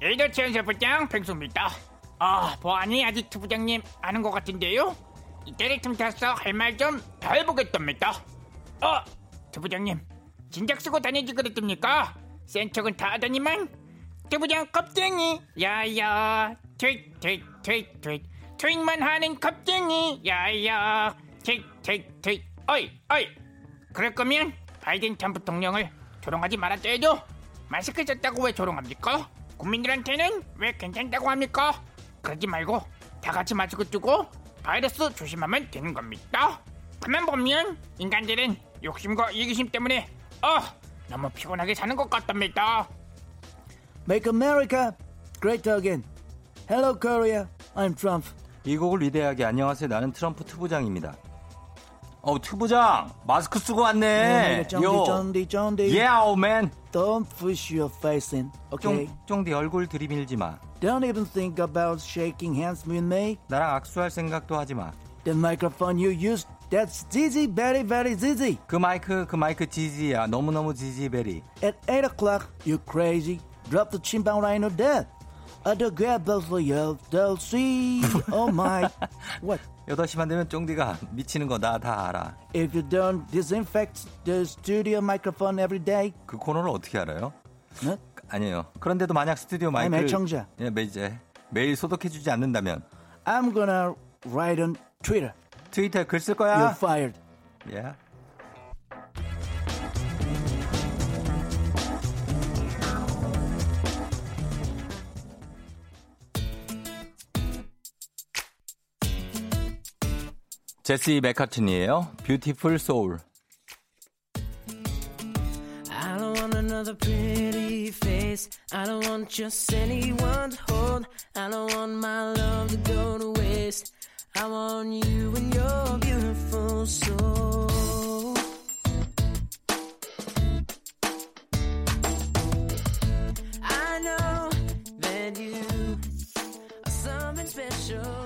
에이더 최연세 부장 팽수입니다. 아 보아니 아직 두 부장님 아는 것 같은데요? 이때를 틈타서 할 말 좀 더 해보겠답니다. 어두 부장님 진작 쓰고 다니지 그랬습니까? 센 척은 다 하더니만 두 부장 겁쟁이. 야야 트윗 트윗 트윗 트윗 트윗만 하는 겁쟁이 야야 트윗 어이 어이 그럴 거면 바이든 전 부통령을 조롱하지 말았어야죠. 마스크 썼다고 왜 조롱합니까? 국민들한테는 왜 괜찮다고 합니까? 그러지 말고 다 같이 마스크 쓰고 바이러스 조심하면 되는 겁니다. 가만 보면 인간들은 욕심과 이기심 때문에 어 너무 피곤하게 사는 것 같답니다. Make America great again. Hello Korea. I'm Trump. 이 곡을 위대하게 안녕하세요. 나는 트럼프 투부장입니다. 어, 투부장, 마스크 쓰고 왔네. 요. 쫑디 쫑디. Yeah, old man. Don't push your face in. Okay. 쫑, 쫑디 얼굴 들이밀지 마. Don't even think about shaking hands with me. 나랑 악수할 생각도 하지 마. The microphone you use, that's Zizi, very, very Zizi. 그 마이크, 그 마이크 지지야. 너무너무 지지 베리. At 8 o'clock, you crazy. Drop the chimbang rhino dead. Other grab for you, they'll see. Oh my. What? 8시만 되면 쫑디가 미치는 거 나 다 알아. If you don't disinfect the studio microphone every day, 그 코너를 어떻게 알아요? 네? 아니에요. 그런데도 만약 스튜디오 마이크를 애청자. 예, 매, 이제 매일 소독해 주지 않는다면 I'm gonna write on Twitter. 트위터에 글쓸 You're 거야. fired. 예. 제시 맥카튼이에요. 뷰티풀 소울. I don't want another pretty face. I don't want just anyone to hold. I don't want my love to go to waste. I want you and your beautiful soul. I know that you are something special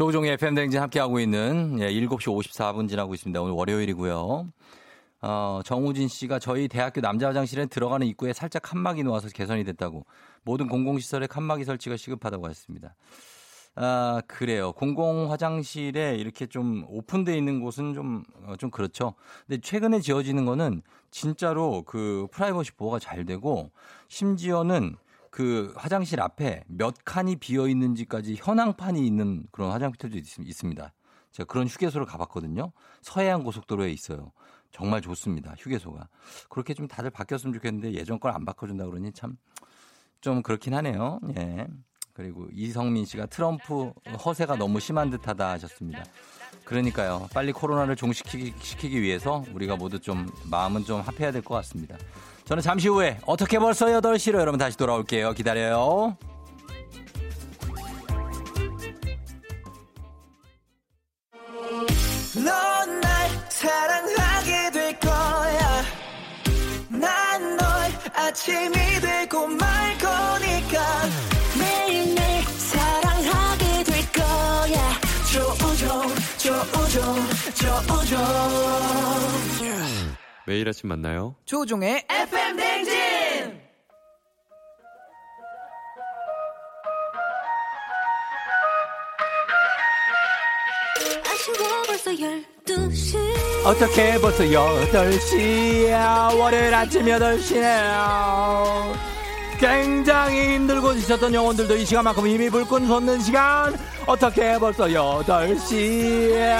조우종의 FM댕진 함께하고 있는 예, 7시 54분 지나고 있습니다. 오늘 월요일이고요. 어, 정우진 씨가 저희 대학교 남자 화장실에 들어가는 입구에 살짝 칸막이 놓아서 개선이 됐다고 모든 공공시설에 칸막이 설치가 시급하다고 했습니다. 아, 그래요. 공공 화장실에 이렇게 좀 오픈되어 있는 곳은 좀, 어, 좀 그렇죠. 근데 최근에 지어지는 거는 진짜로 그 프라이버시 보호가 잘 되고 심지어는 그 화장실 앞에 몇 칸이 비어 있는지까지 현황판이 있는 그런 화장실도 있, 있습니다. 제가 그런 휴게소를 가봤거든요. 서해안 고속도로에 있어요. 정말 좋습니다. 휴게소가. 그렇게 좀 다들 바뀌었으면 좋겠는데 예전 걸 안 바꿔준다 그러니 참 좀 그렇긴 하네요. 예. 그리고 이성민 씨가 트럼프 허세가 너무 심한 듯 하다 하셨습니다. 그러니까요. 빨리 코로나를 종식시키기 시키기 위해서 우리가 모두 좀 마음은 좀 합해야 될 것 같습니다. 저는 잠시 후에 어떻게 벌써 8시로 여러분 다시 돌아올게요. 기다려요. 아침이 되고 말 거니까. 매일매일 사랑하게 될 거야. 조우종, 조우종, 조우종. 매일 아침 만나요. 조종의 FM 댕진! 아쉬워 벌써 12시 어떻게 벌써 8시야. 월요일 아침 8시네요. 굉장히 힘들고 지쳤던 영혼들도 이 시간만큼 힘이 불끈 솟는 시간. 어떻게 벌써 8시야.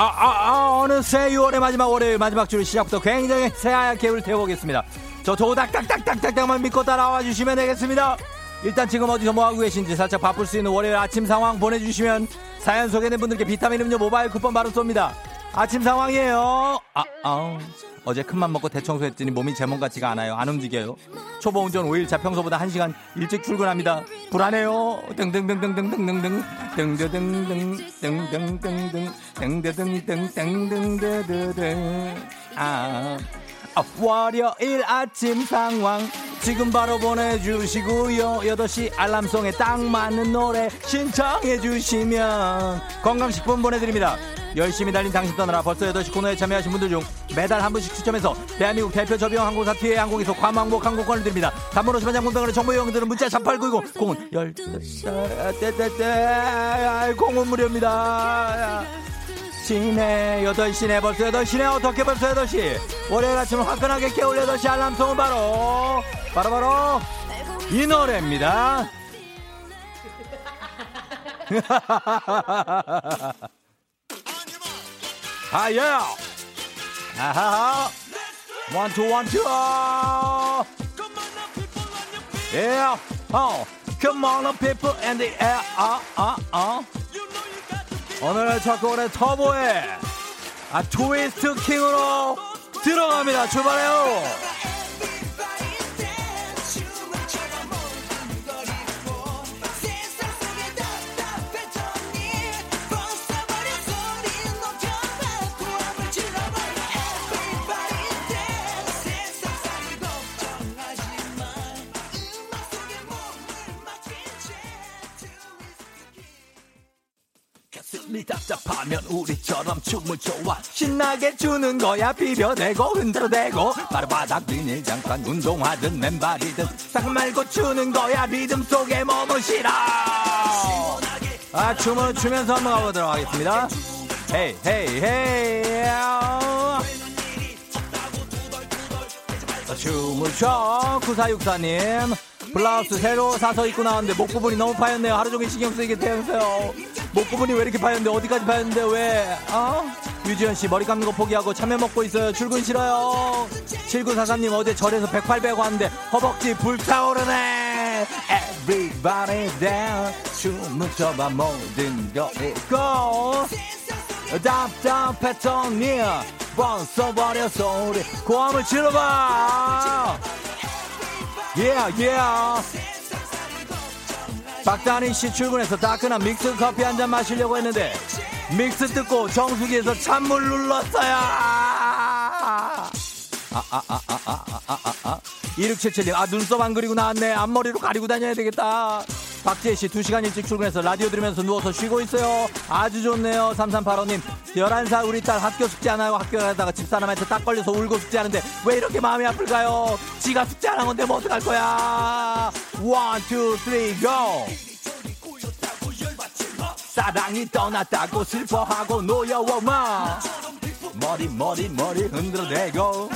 아, 아, 아, 어느새 6월의 마지막 월요일 마지막 주 시작부터 굉장히 새하얗게 불 태워보겠습니다. 저 도닥닥닥닥닥닥만 믿고 따라와 주시면 되겠습니다. 일단 지금 어디서 뭐하고 계신지 살짝 바쁠 수 있는 월요일 아침 상황 보내주시면 사연 소개된 분들께 비타민 음료 모바일 쿠폰 바로 쏩니다. 아침 상황이에요. 아, 아. 어제 큰맘 먹고 대청소했더니 몸이 제몸 같지가 않아요. 안 움직여요. 초보 운전 5일차 평소보다 1시간 일찍 출근합니다. 불안해요. 등등등등등등등등 등등등등 등등등등 등등등등등등등등 아. 아, 월요일 아침 상황. 지금 바로 보내주시고요. 8시 알람송에 딱 맞는 노래 신청해 주시면 건강식품 보내드립니다. 열심히 달린 당신 떠나라. 벌써 8시 코너에 참여하신 분들 중 매달 한 분씩 추첨해서 대한민국 대표 저비용 항공사 티웨이 항공에서 괌항복 항공권을 드립니다. 단문 50원 장군당의 정보 이용들은 문자 3899 공은 12시. 떼떼떼. 공은 무료입니다 시내 8시네 벌써 8시네. 어떻게 벌써 8시? 월요일 아침을 화끈하게 깨울 8시 알람송은 바로 바로 바로 이 노래입니다. 아야 아하하 원투 원투 Yeah. Oh Come on people and the air. Uh, uh. 오늘의 첫 곡은 터보의 아, 트위스트 킹으로 들어갑니다. 출발해요. 네 답답하면 우리처럼 춤을 춰와 신나게 추는 거야. 비벼대고 흔들어대고 바로 바닥 비닐 잠깐 운동하든 맨발이든 딱 말고 추는 거야. 리듬 속에 실어 아 춤을 추면서 한번 가보도록 하겠습니다. 헤이 헤이 헤이. 아. 자, 춤을 춰. 9464님 블라우스 새로 사서 입고 나왔는데 목 부분이 너무 파였네요. 하루 종일 신경 쓰이게 되어서요. 목 부분이 왜 이렇게 파였는데 어디까지 파였는데 왜? 어? 유지현 씨 머리 감는 거 포기하고 참외 먹고 있어요. 출근 싫어요. 7943님 어제 절에서 108 배고 왔는데 허벅지 불타오르네. Everybody down 춤을 춰봐 모든 거 있고. 답답했더니 벗어버려서 우리 고함을 질러봐 yeah yeah. 박다니 씨 출근해서 따끈한 믹스 커피 한 잔 마시려고 했는데 믹스 뜯고 정수기에서 찬물 눌렀어요 아, 아, 아, 아, 아, 아, 아, 아. 아. 2677님, 아, 눈썹 안 그리고 나왔네. 앞머리로 가리고 다녀야 되겠다. 박지혜 씨, 2시간 일찍 출근해서 라디오 들으면서 누워서 쉬고 있어요. 아주 좋네요. 3385님, 11살 우리 딸 학교 숙제 안 하고 학교 가다가 집사람한테 딱 걸려서 울고 숙제하는데 왜 이렇게 마음이 아플까요? 지가 숙제 안 한 건데 뭐 어떡할 거야? 1, 2, 3, go! 사랑이 떠났다고 슬퍼하고 노여워 마 머리 머리 머리 흔들어대고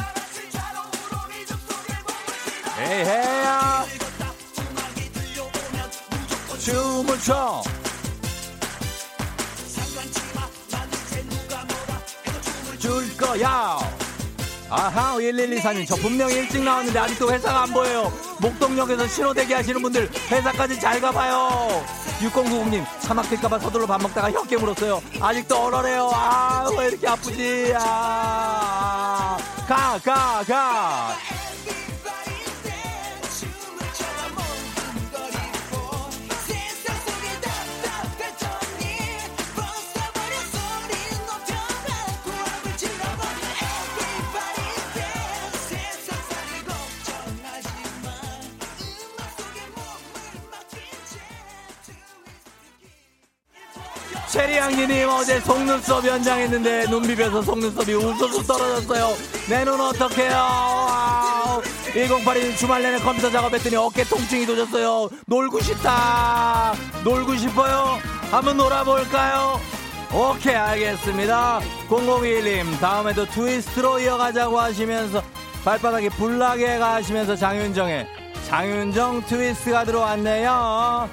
에헤야. 춤을 춰. 줄 거야. 아하 1124님 저 분명히 일찍 나왔는데 아직도 회사가 안 보여요. 목동역에서 신호 대기 하시는 분들 회사까지 잘 가봐요. 6090님 사막 될까봐 서둘러 밥 먹다가 혀 깨물었어요. 아직도 얼얼해요. 아 왜 이렇게 아프지? 아, 아가가가 체리향기님 어제 속눈썹 연장했는데 눈 비벼서 속눈썹이 우수수 떨어졌어요. 내 눈 어떡해요? 1082님 주말 내내 컴퓨터 작업했더니 어깨 통증이 도졌어요. 놀고 싶다. 놀고 싶어요. 한번 놀아볼까요? 오케이 알겠습니다. 0021님 다음에도 트위스트로 이어가자고 하시면서 발바닥에 불나게 가시면서 장윤정의 장윤정 트위스트가 들어왔네요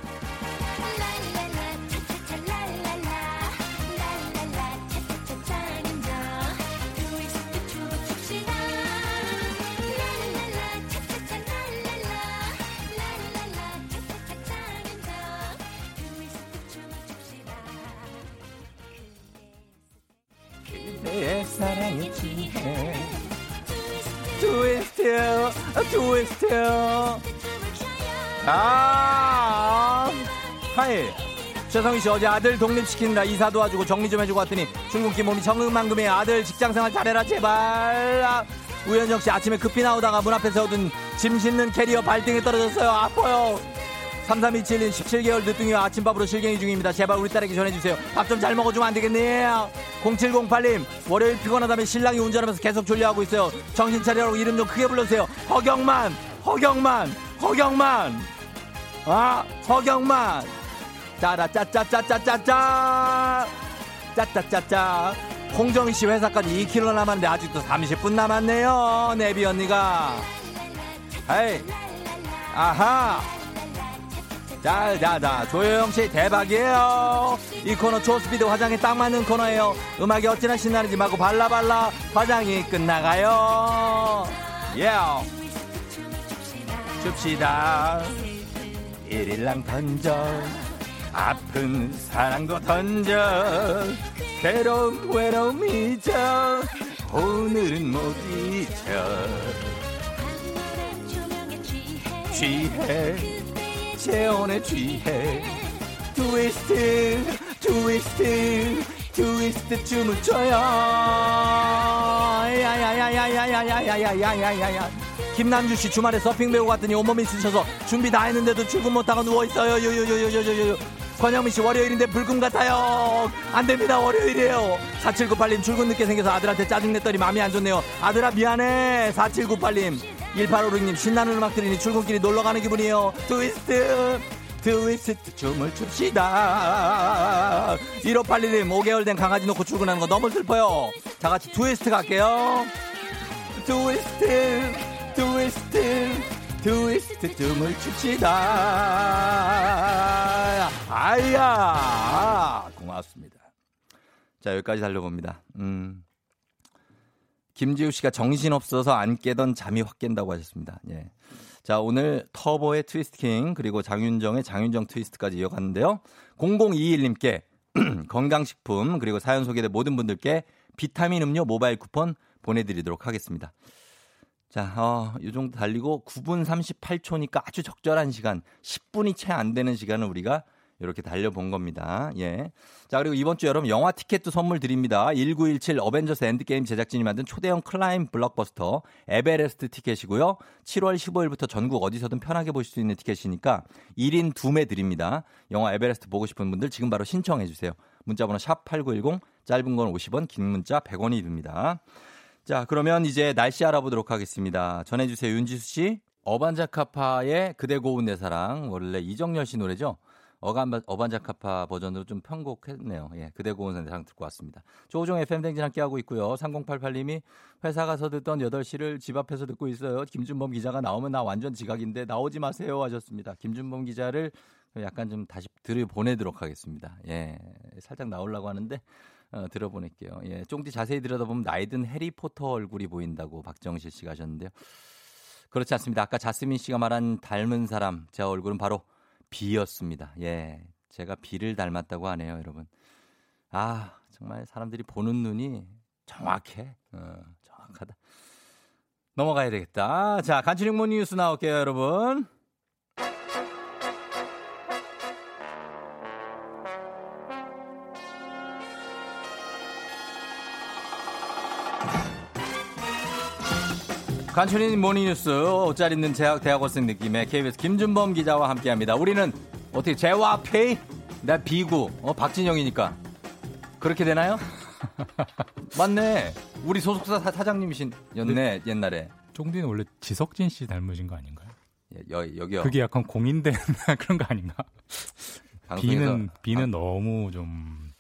내 사랑의 지혜 트위스트 트위스트 아 하이. 최성희 씨 어제 아들 독립시킨다. 이사 도와주고 정리 좀 해주고 왔더니 출근길 몸이 천근만근해. 아들 직장생활 잘해라 제발. 아, 우현정 씨 아침에 급히 나오다가 문 앞에 세워둔 짐 싣는 캐리어 발등에 떨어졌어요. 아파요 3327님 17개월 늦둥이와 아침밥으로 실갱이 중입니다. 제발 우리 딸에게 전해주세요. 밥 좀 잘 먹어주면 안 되겠네요. 0708님 월요일 피곤하다면 신랑이 운전하면서 계속 졸려하고 있어요. 정신 차리라고 이름 좀 크게 불러주세요. 허경만 허경만 허경만 아 허경만 짜라 짜짜짜짜짜짜 짜짜짜짜 홍정희 씨 회사까지 2km 남았는데 아직도 30분 남았네요. 내비 언니가 에이 아하 자자자 조효영 씨 대박이에요. 이 코너 초스피드 화장에 딱 맞는 코너예요. 음악이 어찌나 신나는지 마구 발라발라 화장이 끝나가요. 예 yeah. 줍시다. 일일랑 던져. 아픈 사랑도 던져. 괴로움 외로움 잊어 오늘은 못 잊어 취해 재혼에 취해 트위스트 트위스트 트위스트 춤을 춰요 야야야야야야야야야야야야야 김남주 씨 주말에 서핑 배우고 갔더니 온몸이 쑤셔서 준비 다 했는데도 출근 못하고 누워있어요 요요요요요요요 권영민 씨 월요일인데 불금 같아요. 안 됩니다. 월요일이에요. 4798님 출근 늦게 생겨서 아들한테 짜증 냈더니 마음이 안 좋네요. 아들아 미안해. 4798님 1856님 신나는 음악 들으니 출근길이 놀러 가는 기분이에요. 트위스트 트위스트 춤을 춥시다. 1582님 5개월 된 강아지 놓고 출근하는 거 너무 슬퍼요. 다 같이 트위스트 갈게요. 트위스트 트위스트 트위스트 춤을 춥시다. 아야 고맙습니다. 자 여기까지 달려봅니다. 음. 김지우 씨가 정신 없어서 안 깨던 잠이 확 깬다고 하셨습니다. 예. 자 오늘 터보의 트위스트 킹 그리고 장윤정의 장윤정 트위스트까지 이어갔는데요. 0021님께 건강식품 그리고 사연 소개된 모든 분들께 비타민 음료 모바일 쿠폰 보내드리도록 하겠습니다. 자, 어, 이 정도 달리고 9분 38초니까 아주 적절한 시간, 10분이 채 안 되는 시간을 우리가 이렇게 달려본 겁니다. 예. 자, 그리고 이번 주 여러분 영화 티켓도 선물 드립니다. 1917 어벤져스 엔드게임 제작진이 만든 초대형 climb 블록버스터 에베레스트 티켓이고요. 7월 15일부터 전국 어디서든 편하게 보실 수 있는 티켓이니까 1인 2매 드립니다. 영화 에베레스트 보고 싶은 분들 지금 바로 신청해 주세요. 문자 번호 샵 8910 짧은 건 50원, 긴 문자 100원이 듭니다. 자, 그러면 이제 날씨 알아보도록 하겠습니다. 전해 주세요, 윤지수 씨. 어반자카파의 그대 고운 내 사랑. 원래 이정열 씨 노래죠? 어반, 어반자카파 버전으로 좀 편곡했네요. 예, 그대 고운 내 사랑 듣고 왔습니다. 조우종 FM 댕진 함께하고 있고요. 3088님이 회사 가서 듣던 8시를 집 앞에서 듣고 있어요. 김준범 기자가 나오면 나 완전 지각인데 나오지 마세요 하셨습니다. 김준범 기자를 약간 좀 다시 들을 보내도록 하겠습니다. 예, 살짝 나오려고 하는데 어, 들어보낼게요. 예, 쫑디 자세히 들여다보면 나이든 해리포터 얼굴이 보인다고 박정실 씨가 하셨는데요. 그렇지 않습니다. 아까 자스민 씨가 말한 닮은 사람, 제 얼굴은 바로 비였습니다. 예, 제가 비를 닮았다고 하네요, 여러분. 아, 정말 사람들이 보는 눈이 정확해. 어, 정확하다. 넘어가야 되겠다. 자, 간추린 morning 뉴스 나올게요, 여러분. 간추린 모닝뉴스 옷잘 입는 대학, 대학원생 느낌의 KBS 김준범 기자와 함께합니다. 우리는 어떻게 재와 페이? 나 비구 어 박진영이니까 그렇게 되나요? 맞네. 우리 소속사 사- 사장님이신였네 옛날에. 쫑디는 원래 지석진 씨 닮으신 거 아닌가요? 예, 여, 여기요. 그게 약간 공인된 그런 거 아닌가? 비는 비는 너무 좀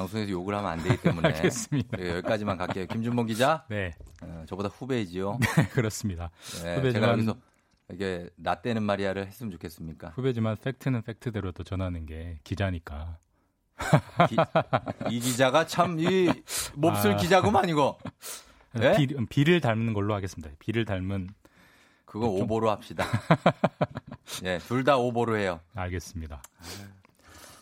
방송에서 욕을 하면 안 되기 때문에 알겠습니다. 예, 여기까지만 갈게요. 김준범 기자. 네 어, 저보다 후배이지요. 그렇습니다. 네, 후배지만- 제가 여기서 이게 나 때는 말이야를 했으면 좋겠습니까? 후배지만 팩트는 팩트대로 또 전하는 게 기자니까. 기- 이 기자가 참 이 몹쓸 아. 기자구만 이거. 네? 비, 비를 닮는 걸로 하겠습니다. 비를 닮은 그거 오보로 합시다. 예, 둘다 오보로 해요. 알겠습니다.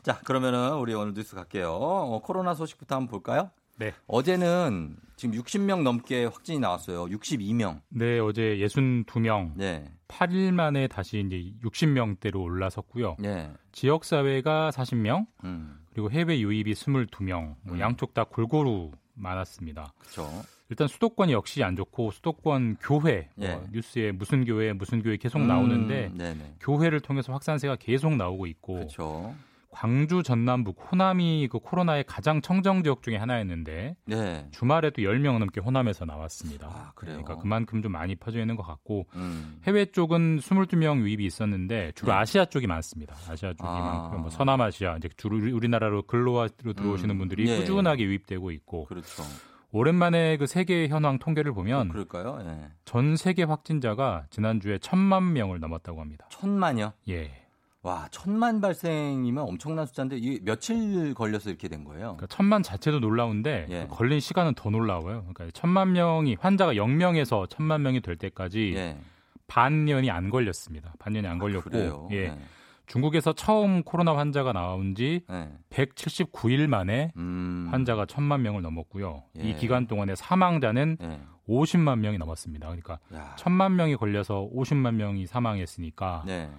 자, 그러면은 우리 오늘 뉴스 갈게요. 어, 코로나 소식부터 한번 볼까요? 네. 어제는 지금 60명 넘게 확진이 나왔어요. 62명. 네 어제 62명 네. 8일 만에 다시 이제 60명대로 올라섰고요. 예. 지역 사회가 40명 음. 그리고 해외 유입이 22명 뭐 음. 양쪽 다 골고루 많았습니다. 그렇죠. 일단 수도권이 역시 안 좋고 수도권 교회 뭐 예. 뉴스에 무슨 교회 무슨 교회 계속 나오는데 네, 네. 교회를 통해서 확산세가 계속 나오고 있고 그렇죠. 광주 전남북 호남이 그 코로나의 가장 청정 지역 중에 하나였는데 네. 주말에도 10명 넘게 호남에서 나왔습니다. 아? 그러니까 그만큼 좀 많이 퍼져 있는 것 같고 음. 해외 쪽은 22명 유입이 있었는데 주로 네. 아시아 쪽이 많습니다. 아시아 쪽이 아. 많고요. 뭐 서남아시아 이제 주로 우리- 우리나라로 근로와로 들어오시는 음. 분들이 예. 꾸준하게 유입되고 있고 그렇죠. 오랜만에 그 세계 현황 통계를 보면 그럴까요? 예. 전 세계 확진자가 지난주에 천만 명을 넘었다고 합니다. 천만요? 예. 와, 천만 발생이면 엄청난 숫자인데 이 며칠 걸려서 이렇게 된 거예요? 그러니까 천만 자체도 놀라운데 예. 걸린 시간은 더 놀라워요. 그러니까 천만 명이 환자가 0명에서 천만 명이 될 때까지 예. 반년이 안 걸렸습니다. 반년이 안 걸렸고 그래요. 예. 네. 중국에서 처음 코로나 환자가 나온 지 네. 179일 만에 음. 환자가 천만 명을 넘었고요. 예. 이 기간 동안에 사망자는 네. 50만 명이 넘었습니다. 그러니까 야. 천만 명이 걸려서 50만 명이 사망했으니까 네.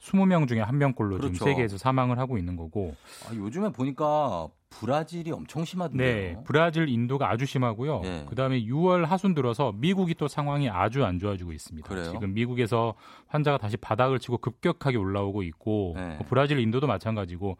20명 중에 한 명꼴로 그렇죠. 지금 세계에서 사망을 하고 있는 거고. 아, 요즘에 보니까 브라질이 엄청 심하던데요. 네, 브라질, 인도가 아주 심하고요. 네. 그다음에 6월 하순 들어서 미국이 또 상황이 아주 안 좋아지고 있습니다. 그래요? 지금 미국에서 환자가 다시 바닥을 치고 급격하게 올라오고 있고 네. 뭐 브라질, 인도도 마찬가지고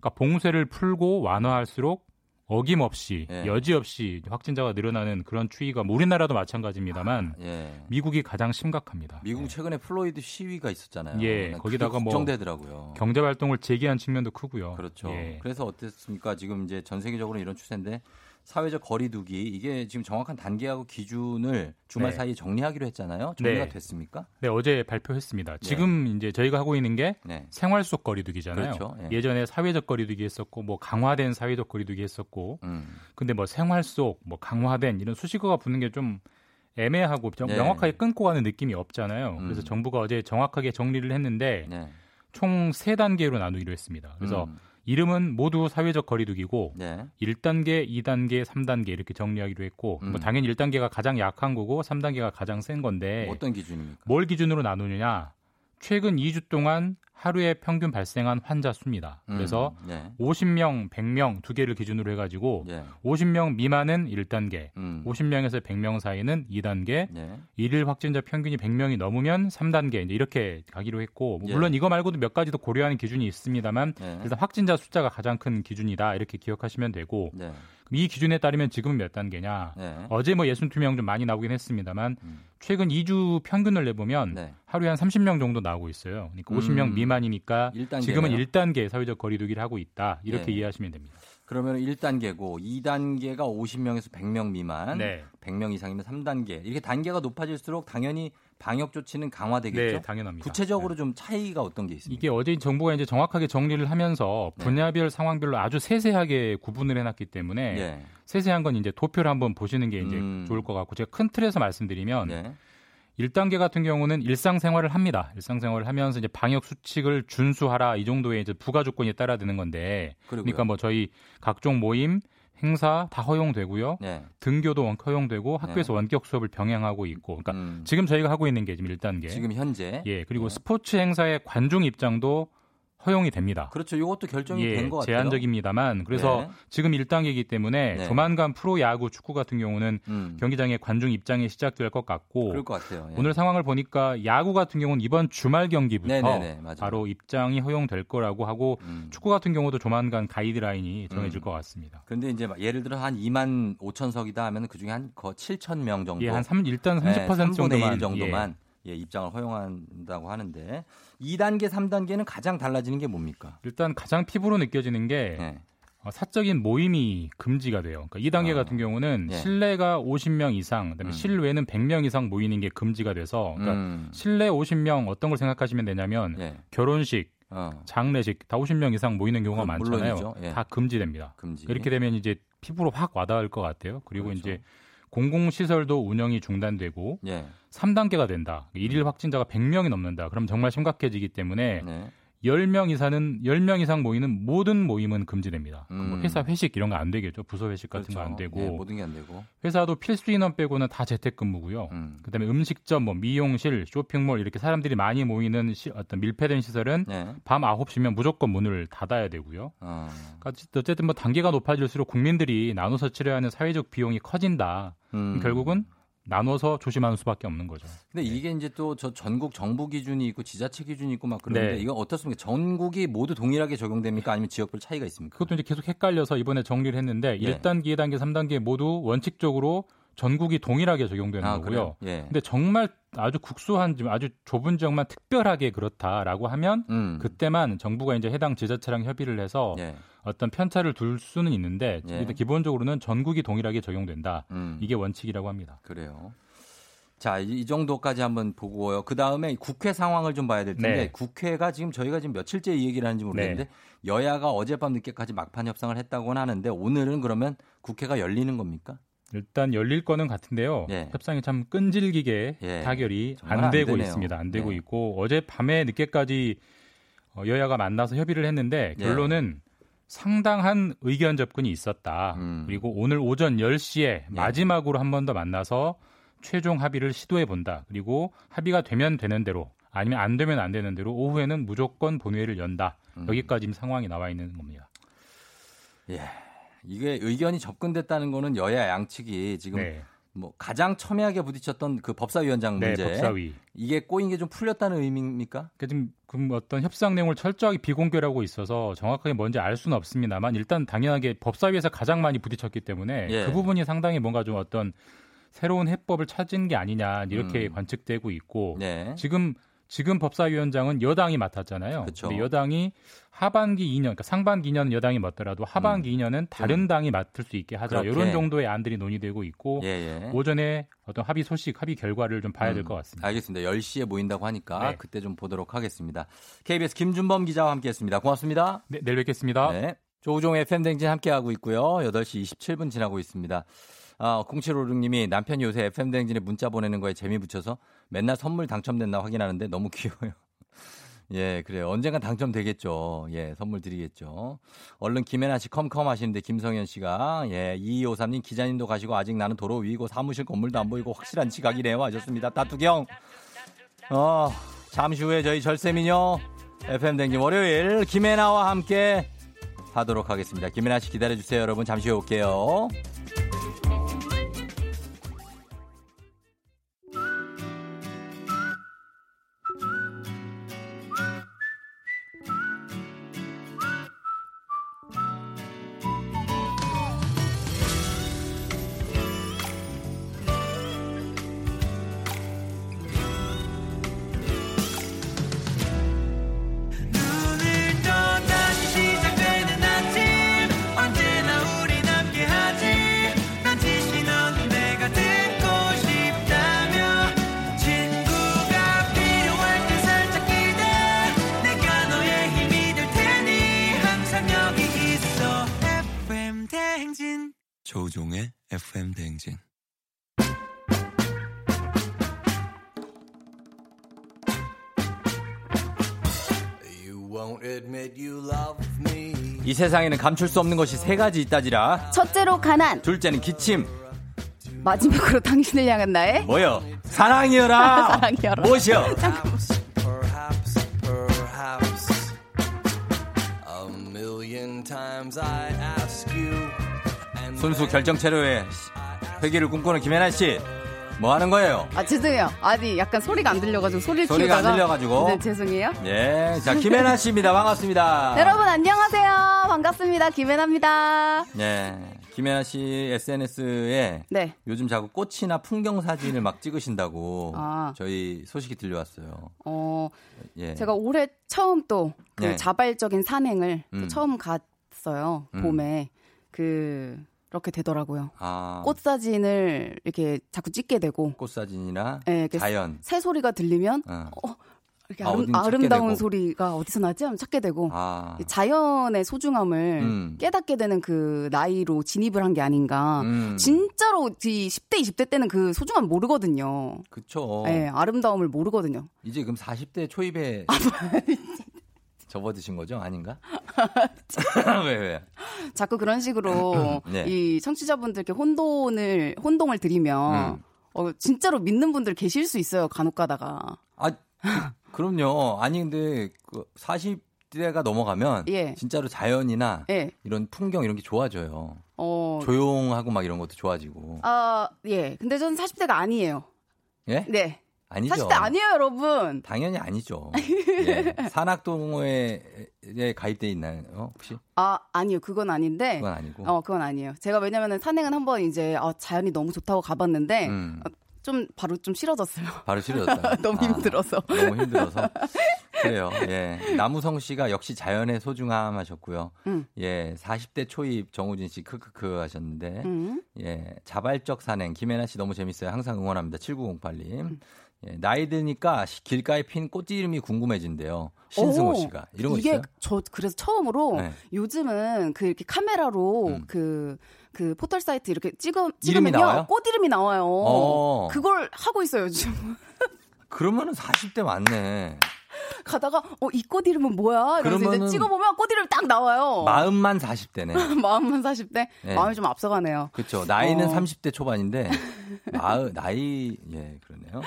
그러니까 봉쇄를 풀고 완화할수록 어김없이 예. 여지없이 확진자가 늘어나는 그런 추이가 뭐 우리나라도 마찬가지입니다만 예. 미국이 가장 심각합니다. 미국 최근에 플로이드 시위가 있었잖아요. 예, 그게 거기다가 뭐 걱정되더라고요. 경제 활동을 재개한 측면도 크고요. 그렇죠. 예. 그래서 어땠습니까? 지금 이제 전 세계적으로 이런 추세인데 사회적 거리두기 이게 지금 정확한 단계하고 기준을 주말 네. 사이에 정리하기로 했잖아요. 정리가 네. 됐습니까? 네, 어제 발표했습니다. 지금 이제 저희가 하고 있는 게 네. 생활 속 거리두기잖아요. 그렇죠. 예. 예전에 사회적 거리두기 했었고 뭐 강화된 사회적 거리두기 했었고 음. 근데 뭐 생활 속 뭐 강화된 이런 수식어가 붙는 게 좀 애매하고 좀 네. 명확하게 끊고 가는 느낌이 없잖아요. 음. 그래서 정부가 어제 정확하게 정리를 했는데 네. 총세 단계로 나누기로 했습니다. 그래서 음. 이름은 모두 사회적 거리두기고 네. 1단계, 2단계, 3단계 이렇게 정리하기로 했고 음. 뭐 당연히 1단계가 가장 약한 거고 3단계가 가장 센 건데 어떤 기준입니까? 뭘 기준으로 나누느냐? 최근 2주 동안 하루에 평균 발생한 환자 수입니다. 그래서 음. 네. 50명, 100명 두 개를 기준으로 해가지고 예. 50명 미만은 1단계, 음. 50명에서 100명 사이는 2단계, 네. 일일 확진자 평균이 100명이 넘으면 3단계 이제 이렇게 가기로 했고 뭐 예. 물론 이거 말고도 몇 가지 더 고려하는 기준이 있습니다만 네. 일단 확진자 숫자가 가장 큰 기준이다 이렇게 기억하시면 되고 네. 이 기준에 따르면 지금은 몇 단계냐? 네. 어제 뭐 62명 좀 많이 나오긴 했습니다만 음. 최근 2주 평균을 내보면 네. 하루에 한 30명 정도 나오고 있어요. 그러니까 음. 50명 미만 이니까 1단계네요. 지금은 1단계 사회적 거리두기를 하고 있다. 이렇게 네. 이해하시면 됩니다. 그러면 1단계고 2단계가 50명에서 100명 미만, 네. 100명 이상이면 3단계. 이렇게 단계가 높아질수록 당연히 방역 조치는 강화되겠죠. 네, 당연합니다. 구체적으로 좀 차이가 어떤 게 있습니까? 이게 어제 정부가 이제 정확하게 정리를 하면서 네. 분야별 상황별로 아주 세세하게 구분을 해놨기 때문에 예. 세세한 건 이제 도표를 한번 보시는 게 이제 음. 좋을 것 같고 제가 큰 틀에서 말씀드리면 네. 1단계 같은 경우는 일상생활을 합니다. 일상생활을 하면서 이제 방역 수칙을 준수하라 이 정도의 이제 부가 조건이 따라 드는 건데 그리고요. 그러니까 뭐 저희 각종 모임 행사 다 허용되고요. 네. 등교도 원- 허용되고 학교에서 원격 수업을 병행하고 있고 그러니까 음. 지금 저희가 하고 있는 게 지금 1단계. 지금 현재 예, 그리고 네. 스포츠 행사의 관중 입장도 허용이 됩니다. 그렇죠. 이것도 결정이 예, 된것 같아요. 제한적입니다만 그래서 네. 지금 1단계이기 때문에 네. 조만간 프로야구 축구 같은 경우는 음. 경기장에 관중 입장이 시작될 것 같고 그럴 것 같아요. 예. 오늘 상황을 보니까 야구 같은 경우는 이번 주말 경기부터 네네네, 맞아요. 바로 입장이 허용될 거라고 하고 음. 축구 같은 경우도 조만간 가이드라인이 정해질 음. 것 같습니다. 그런데 이제 막 예를 들어 한 2만 5천 석이다 하면 그 중에 한 7천 명 정도. 예, 한 3, 일단 30% 네, 3분의 정도만 1 정도만 예, 입장을 허용한다고 하는데 2단계, 3단계는 가장 달라지는 게 뭡니까? 예. 일단 가장 피부로 느껴지는 게 네. 어, 사적인 모임이 금지가 돼요. 그러니까 2단계 아, 같은 경우는 예. 실내가 50명 이상, 그다음에 음. 실외는 100명 이상 모이는 게 금지가 돼서 그러니까 음. 실내 50명 어떤 걸 생각하시면 되냐면 예. 결혼식, 어, 장례식 다 50명 이상 모이는 경우가 그, 많잖아요. 예. 다 금지됩니다. 금지. 이렇게 되면 이제 피부로 확 와닿을 것 같아요. 그리고 그렇죠. 이제 공공시설도 운영이 중단되고 예. 3단계가 된다. 일일 확진자가 100명이 넘는다. 그럼 정말 심각해지기 때문에 네. 10명 이상은 10명 이상 모이는 모든 모임은 금지됩니다. 그뭐 음. 회사 회식 이런 거 안 되겠죠. 부서 회식 같은 거안 그렇죠. 되고 예, 모든 게 안 되고. 회사도 필수 인원 빼고는 다 재택근무고요. 음. 그다음에 음식점, 뭐 미용실, 쇼핑몰 이렇게 사람들이 많이 모이는 시- 어떤 밀폐된 시설은 네. 밤 9시면 무조건 문을 닫아야 되고요. 어. 그러니까 어쨌든 뭐 단계가 높아질수록 국민들이 나눠서 치러야 하는 사회적 비용이 커진다. 음. 결국은 나눠서 조심하는 수밖에 없는 거죠. 근데 이게 이제 또 저 전국 정부 기준이 있고 지자체 기준이 있고 막 그런데 네. 이거 어떻습니까? 전국이 모두 동일하게 적용됩니까? 아니면 지역별 차이가 있습니까? 그것도 이제 계속 헷갈려서 이번에 정리를 했는데 네. 1단계, 2단계, 3단계 모두 원칙적으로 전국이 동일하게 적용되는 아, 거고요. 예. 근데 정말 아주 국소한 지- 아주 좁은 지역만 특별하게 그렇다라고 하면 음. 그때만 정부가 이제 해당 지자체랑 협의를 해서 예. 어떤 편차를 둘 수는 있는데 예. 기본적으로는 전국이 동일하게 적용된다. 음. 이게 원칙이라고 합니다. 그래요. 자, 이, 이 정도까지 한번 보고요. 그 다음에 국회 상황을 좀 봐야 될 텐데, 네. 국회가 지금 저희가 지금 며칠째 이 얘기를 하는지 모르겠는데, 여야가 어젯밤 늦게까지 막판 협상을 했다고는 하는데, 오늘은 그러면 국회가 열리는 겁니까? 일단 열릴 거는 같은데요. 예. 협상이 참 끈질기게 예. 타결이 안안 되고 되네요. 있습니다. 안 되고 네. 있고 어제 밤에 늦게까지 어, 여야가 만나서 협의를 했는데 예. 결론은 상당한 의견 접근이 있었다. 음. 그리고 오늘 오전 10시에 마지막으로 한 번 더 만나서 최종 합의를 시도해 본다. 그리고 합의가 되면 되는 대로 아니면 안 되면 안 되는 대로 오후에는 무조건 본회의를 연다. 음. 여기까지 지금 상황이 나와 있는 겁니다. 예. 이게 의견이 접근됐다는 거는 여야 양측이 지금 네. 뭐 가장 첨예하게 부딪혔던 그 법사위원장 네, 문제 법사위. 이게 꼬인 게 좀 풀렸다는 의미입니까? 그러니까 지금 그 어떤 협상 내용을 철저하게 비공개하고 있어서 정확하게 뭔지 알 수는 없습니다만 일단 당연하게 법사위에서 가장 많이 부딪혔기 때문에 예. 그 부분이 상당히 뭔가 좀 어떤 새로운 해법을 찾은 게 아니냐 이렇게 음. 관측되고 있고 네. 지금 지금 법사위원장은 여당이 맡았잖아요. 그쵸. 근데 여당이 하반기 2년, 그러니까 상반기 2년은 여당이 맡더라도 하반기 2년은 다른 당이 맡을 수 있게 하자. 음. 그렇게. 이런 정도의 안들이 논의되고 있고 예, 예. 오전에 어떤 합의 소식, 합의 결과를 좀 봐야 될 음, 것 같습니다. 알겠습니다. 10시에 모인다고 하니까 네. 그때 좀 보도록 하겠습니다. KBS 김준범 기자와 함께했습니다. 고맙습니다. 네, 내일 뵙겠습니다. 네. 조우종의 FM댕진 함께하고 있고요. 8시 27분 지나고 있습니다. 아, 0756님이 남편이 요새 FM댕진에 문자 보내는 거에 재미 붙여서 맨날 선물 당첨됐나 확인하는데 너무 귀여워요. 예, 그래요. 언젠간 당첨되겠죠. 예, 선물 드리겠죠. 얼른 김혜나 씨 컴컴 하시는데 김성현 씨가 예, 2253님 기자님도 가시고 아직 나는 도로 위고 사무실 건물도 안 보이고 확실한 지각이네요. 하셨습니다. 따뚜경. 어, 잠시 후에 저희 절세미녀 FM댕진 월요일 김혜나와 함께 하도록 하겠습니다. 김혜나 씨 기다려 주세요, 여러분. 잠시 후에 올게요. 세상에는 감출 수 없는 것이 세 가지 있다지라. 첫째로 가난, 둘째는 기침. 마지막으로 당신을 향한 나의 뭐여? 사랑이여라. 사랑이여라. 무엇이여? Perhaps, perhaps a million times I ask you. And 순수 결정 체로의 회기를 꿈꾸는 김혜나 씨. 뭐 하는 거예요? 아 죄송해요. 아니 약간 소리가 안 들려가지고 소리를 소리가 안 키우다가 들려가지고. 네, 죄송해요. 예. 자, 김혜나 씨입니다. 반갑습니다. 여러분 안녕하세요. 반갑습니다. 김혜나입니다. 예. 김혜나 씨 SNS에 네. 요즘 자꾸 꽃이나 풍경 사진을 막 찍으신다고 아. 저희 소식이 들려왔어요. 어 예. 제가 올해 처음 또그 네. 자발적인 산행을 또 음. 처음 갔어요. 음. 봄에 그 그렇게 되더라고요. 아, 꽃 사진을 이렇게 자꾸 찍게 되고 꽃 사진이나 네, 이렇게 자연. 새 소리가 들리면 어. 이렇게 아, 아름, 되고. 소리가 어디서 나지 하면 찾게 되고 아. 이 자연의 소중함을 음. 깨닫게 되는 그 나이로 진입을 한 게 아닌가. 음. 진짜로 이 10대, 20대 때는 그 소중함 모르거든요. 그쵸. 네, 아름다움을 모르거든요. 이제 그럼 40대 초입에 접어드신 거죠? 아닌가? 왜, 왜? 자꾸 그런 식으로 네. 이 청취자분들께 혼돈을 혼동을 드리면 음. 어, 진짜로 믿는 분들 계실 수 있어요. 간혹 가다가. 아, 그, 럼요 아니, 근데 그 40대가 넘어가면 예. 진짜로 자연이나 예. 이런 풍경 이런 게 좋아져요. 어. 조용하고 막 이런 것도 좋아지고. 아, 예. 근데 저는 40대가 아니에요. 예? 네. 아니죠. 40대 아니에요, 여러분. 당연히 아니죠. 예. 산악동호회에 가입돼 있나요, 혹시? 아, 아니요. 그건 아닌데. 그건 아니고. 어, 그건 아니에요. 제가 왜냐면은 산행은 한번 이제 아, 자연이 너무 좋다고 가봤는데 음. 어, 좀 바로 좀 싫어졌어요. 바로 싫어졌다. 너무 아, 힘들어서. 너무 힘들어서. 그래요. 예. 나무성 씨가 역시 자연의 소중함 하셨고요. 음. 예. 40대 초입 정우진 씨 크크크 하셨는데. 음. 예. 자발적 산행 김혜나 씨 너무 재밌어요. 항상 응원합니다. 7908님. 음. 예. 나이 드니까 시- 길가에 핀 꽃 이름이 궁금해진대요. 신승호 오, 씨가. 이런 거 이게 있어요? 저 그래서 처음으로 네. 요즘은 그 이렇게 카메라로 음. 그, 그 포털 사이트 이렇게 찍어, 찍으면요. 꽃 이름이 나와요. 어. 그걸 하고 있어요, 요즘. 그러면은 40대 맞네. 가다가, 어, 이 꽃 이름은 뭐야? 이러면서 이제 찍어보면 꽃 이름이 딱 나와요. 마음만 40대네. 마음만 40대? 네. 마음이 좀 앞서가네요. 그렇죠. 나이는 어. 30대 초반인데 마음 나이 예 그러네요.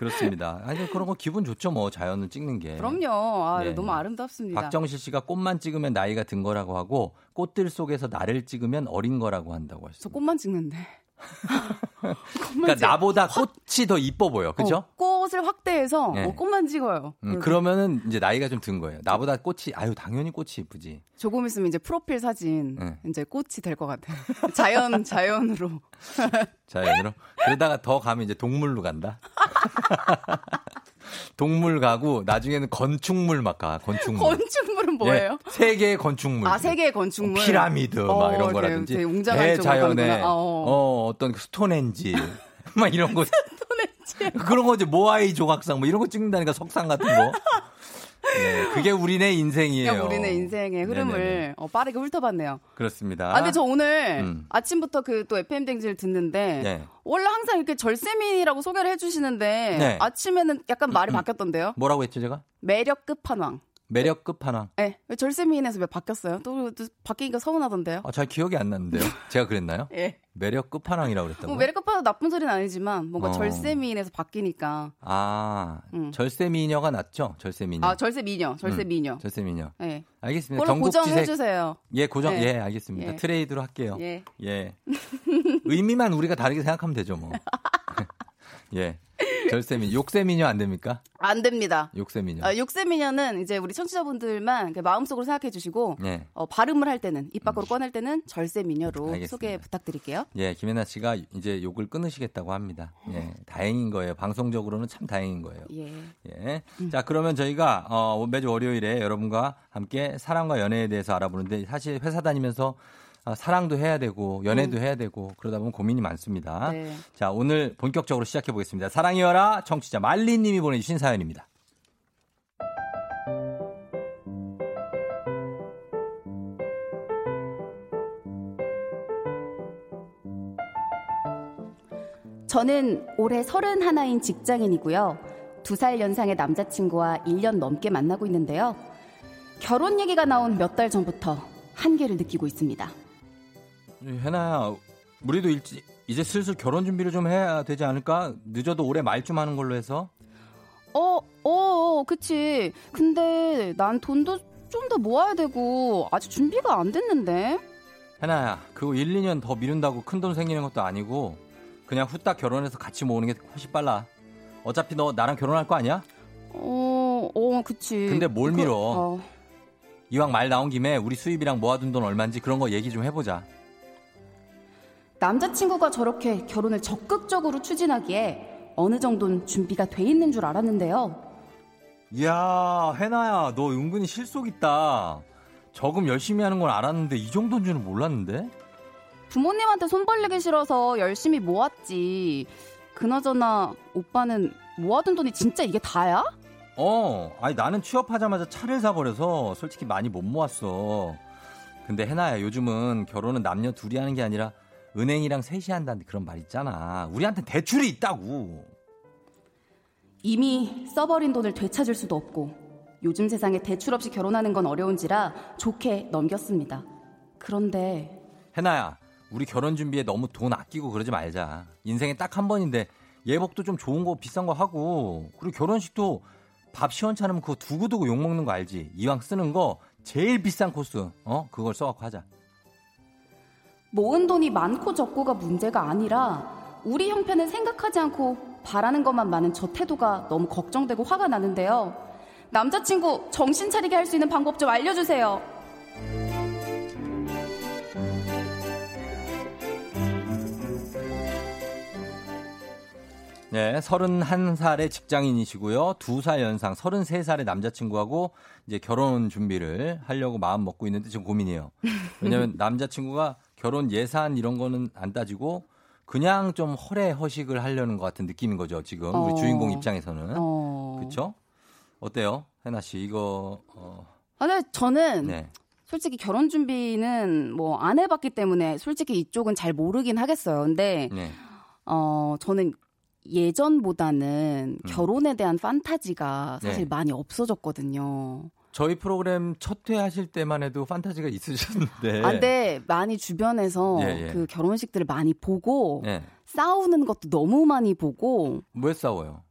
그렇습니다. 아니 그런 거 기분 좋죠 뭐 자연을 찍는 게. 그럼요. 아, 네. 너무 아름답습니다. 박정실 씨가 꽃만 찍으면 나이가 든 거라고 하고 꽃들 속에서 나를 찍으면 어린 거라고 한다고 저 하셨습니다. 꽃만 찍는데. 그러니까 나보다 꽃이 더 이뻐 보여. 그죠? 어, 꽃을 확대해서 네. 어, 꽃만 찍어요. 음, 그러면은 이제 나이가 좀 든 거예요. 나보다 꽃이 아유 당연히 꽃이 이쁘지. 조금 있으면 이제 프로필 사진 네. 이제 꽃이 될 것 같아요. 자연 자연으로. 자연으로. 그러다가 더 가면 이제 동물로 간다. 동물 가고 나중에는 건축물 막 가. 건축물. 건축물은 뭐예요? 예, 세계의 건축물. 아 세계의 건축물. 피라미드 막 어, 이런 네, 거라든지 되게 대자연의 가는구나. 어. 어, 어 떤 스톤헨지 막 이런 거 그런 거지 모아이 조각상 뭐 이런 거 찍는다니까 석상 같은 거. 네, 그게 우리네 인생이에요. 우리네 인생의 흐름을 네네네. 어, 빠르게 훑어봤네요. 그렇습니다. 아, 근데 저 오늘 음. 아침부터 그 또 FM 댕지를 듣는데 네. 원래 항상 이렇게 절세미라고 소개를 해주시는데 네. 아침에는 약간 말이 바뀌었던데요. 뭐라고 했죠 제가? 매력 끝판왕. 매력 끝판왕. 네, 왜 절세미인에서 왜 바뀌었어요? 또, 또 바뀌니까 서운하던데요. 아, 잘 기억이 안 나는데요. 제가 그랬나요? 예. 매력 끝판왕이라고 그랬다고. 뭐 매력 끝판왕 나쁜 소리는 아니지만 뭔가 어. 절세미인에서 바뀌니까 아, 음. 절세 미녀가 낫죠? 절세 미녀. 아 절세 미녀, 절세 음, 미녀. 절세 미녀. 네. 알겠습니다. 그걸로 경국지색 고정해 주세요. 예, 고정. 네. 예, 알겠습니다. 예. 트레이드로 할게요. 예. 예. 의미만 우리가 다르게 생각하면 되죠, 뭐. 예. 절세미, 욕세미녀 안 됩니까? 안 됩니다. 욕세미녀. 아, 욕세미녀는 이제 우리 청취자분들만 그 마음속으로 생각해 주시고 예. 어, 발음을 할 때는 입 밖으로 꺼낼 때는 절세미녀로 알겠습니다. 소개 부탁드릴게요. 예, 김혜나 씨가 이제 욕을 끊으시겠다고 합니다. 예, 다행인 거예요. 방송적으로는 참 다행인 거예요. 예. 예. 자, 그러면 저희가 어, 매주 월요일에 여러분과 함께 사랑과 연애에 대해서 알아보는데 사실 회사 다니면서 아, 사랑도 해야 되고 연애도 해야 되고 그러다 보면 고민이 많습니다. 네. 자, 오늘 본격적으로 시작해 보겠습니다. 사랑이여라 청취자 말리 님이 보내주신 사연입니다. 저는 올해 31인 직장인이고요. 두 살 연상의 남자친구와 1년 넘게 만나고 있는데요. 결혼 얘기가 나온 몇 달 전부터 한계를 느끼고 있습니다. 해나야, 우리도 일찍 이제 슬슬 결혼 준비를 좀 해야 되지 않을까? 늦어도 올해 말쯤 하는 걸로 해서. 어, 어, 어, 그치. 근데 난 돈도 좀 더 모아야 되고 아직 준비가 안 됐는데. 해나야, 그거 1, 2년 더 미룬다고 큰 돈 생기는 것도 아니고 그냥 후딱 결혼해서 같이 모으는 게 훨씬 빨라. 어차피 너 나랑 결혼할 거 아니야? 어, 어, 그치. 근데 뭘 그, 밀어? 어, 이왕 말 나온 김에 우리 수입이랑 모아둔 돈 얼마인지 그런 거 얘기 좀 해보자. 남자친구가 저렇게 결혼을 적극적으로 추진하기에 어느 정도는 준비가 돼 있는 줄 알았는데요. 이야, 해나야, 너 은근히 실속 있다. 저금 열심히 하는 건 알았는데 이 정도인 줄은 몰랐는데? 부모님한테 손 벌리기 싫어서 열심히 모았지. 그나저나 오빠는 모아둔 돈이 진짜 이게 다야? 어, 아니 나는 취업하자마자 차를 사버려서 솔직히 많이 못 모았어. 근데 해나야, 요즘은 결혼은 남녀 둘이 하는 게 아니라 은행이랑 셋이 한다는 그런 말 있잖아. 우리한테 대출이 있다고. 이미 써버린 돈을 되찾을 수도 없고 요즘 세상에 대출 없이 결혼하는 건 어려운지라 좋게 넘겼습니다. 그런데 해나야, 우리 결혼 준비에 너무 돈 아끼고 그러지 말자. 인생에 딱 한 번인데 예복도 좀 좋은 거 비싼 거 하고 그리고 결혼식도 밥 시원찮으면 그거 두고두고 욕 먹는 거 알지? 이왕 쓰는 거 제일 비싼 코스 어 그걸 써갖고 하자. 모은 돈이 많고 적고가 문제가 아니라 우리 형편을 생각하지 않고 바라는 것만 많은 저 태도가 너무 걱정되고 화가 나는데요. 남자친구 정신 차리게 할 수 있는 방법 좀 알려주세요. 네, 31살의 직장인이시고요. 2살 연상 33살의 남자친구하고 이제 결혼 준비를 하려고 마음 먹고 있는데 지금 고민이에요. 왜냐면 남자친구가 결혼 예산 이런 거는 안 따지고 그냥 좀 허례 허식을 하려는 것 같은 느낌인 거죠. 지금 우리 어. 주인공 입장에서는. 어. 그렇죠? 어때요? 해나 씨 이거 어, 아, 근데 저는 네. 솔직히 결혼 준비는 뭐 안 해봤기 때문에 솔직히 이쪽은 잘 모르긴 하겠어요. 근데 네. 어 저는 예전보다는 결혼에 대한 판타지가 사실 음. 네. 많이 없어졌거든요. 저희 프로그램 첫 회 하실 때만 해도 판타지가 있으셨는데. 아, 근데 많이 주변에서 예, 예. 그 결혼식들을 많이 보고 네. 싸우는 것도 너무 많이 보고 왜 싸워요?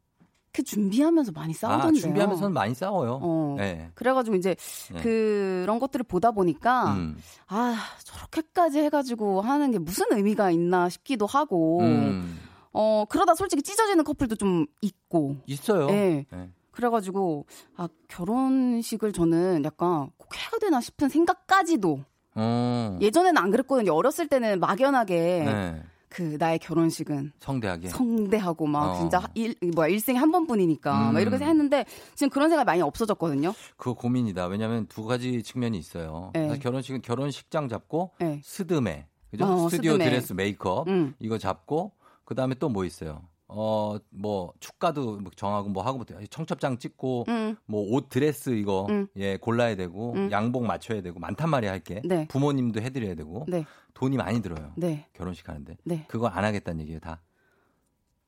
그 준비하면서 많이 아, 싸우던데요. 준비하면서는 많이 싸워요. 어. 네. 그래가지고 이제 네. 그런 것들을 보다 보니까 음. 아 저렇게까지 해가지고 하는 게 무슨 의미가 있나 싶기도 하고 음. 어 그러다 솔직히 찢어지는 커플도 좀 있고 있어요. 네. 네. 그래가지고 아 결혼식을 저는 약간 꼭 해야 되나 싶은 생각까지도 어. 예전에는 안 그랬거든요. 어렸을 때는 막연하게 네. 그 나의 결혼식은 성대하게. 성대하고 막 어. 진짜 일 뭐야 일생에 한 번뿐이니까 음. 막 이렇게 했는데 지금 그런 생각이 많이 없어졌거든요. 그거 고민이다. 왜냐하면 두 가지 측면이 있어요. 네. 결혼식은 결혼식장 잡고 네. 스드메, 그죠? 어, 스튜디오 스드메. 드레스 메이크업 음. 이거 잡고 그 다음에 또 뭐 있어요? 어, 뭐 축가도 뭐 정하고 뭐 하고 뭐 청첩장 찍고 음. 뭐 옷 드레스 이거 음. 예 골라야 되고 음. 양복 맞춰야 되고 많단 말이야 할게. 네. 부모님도 해드려야 되고 네. 돈이 많이 들어요. 네. 결혼식 하는데 네. 그거 안 하겠다는 얘기예요 다.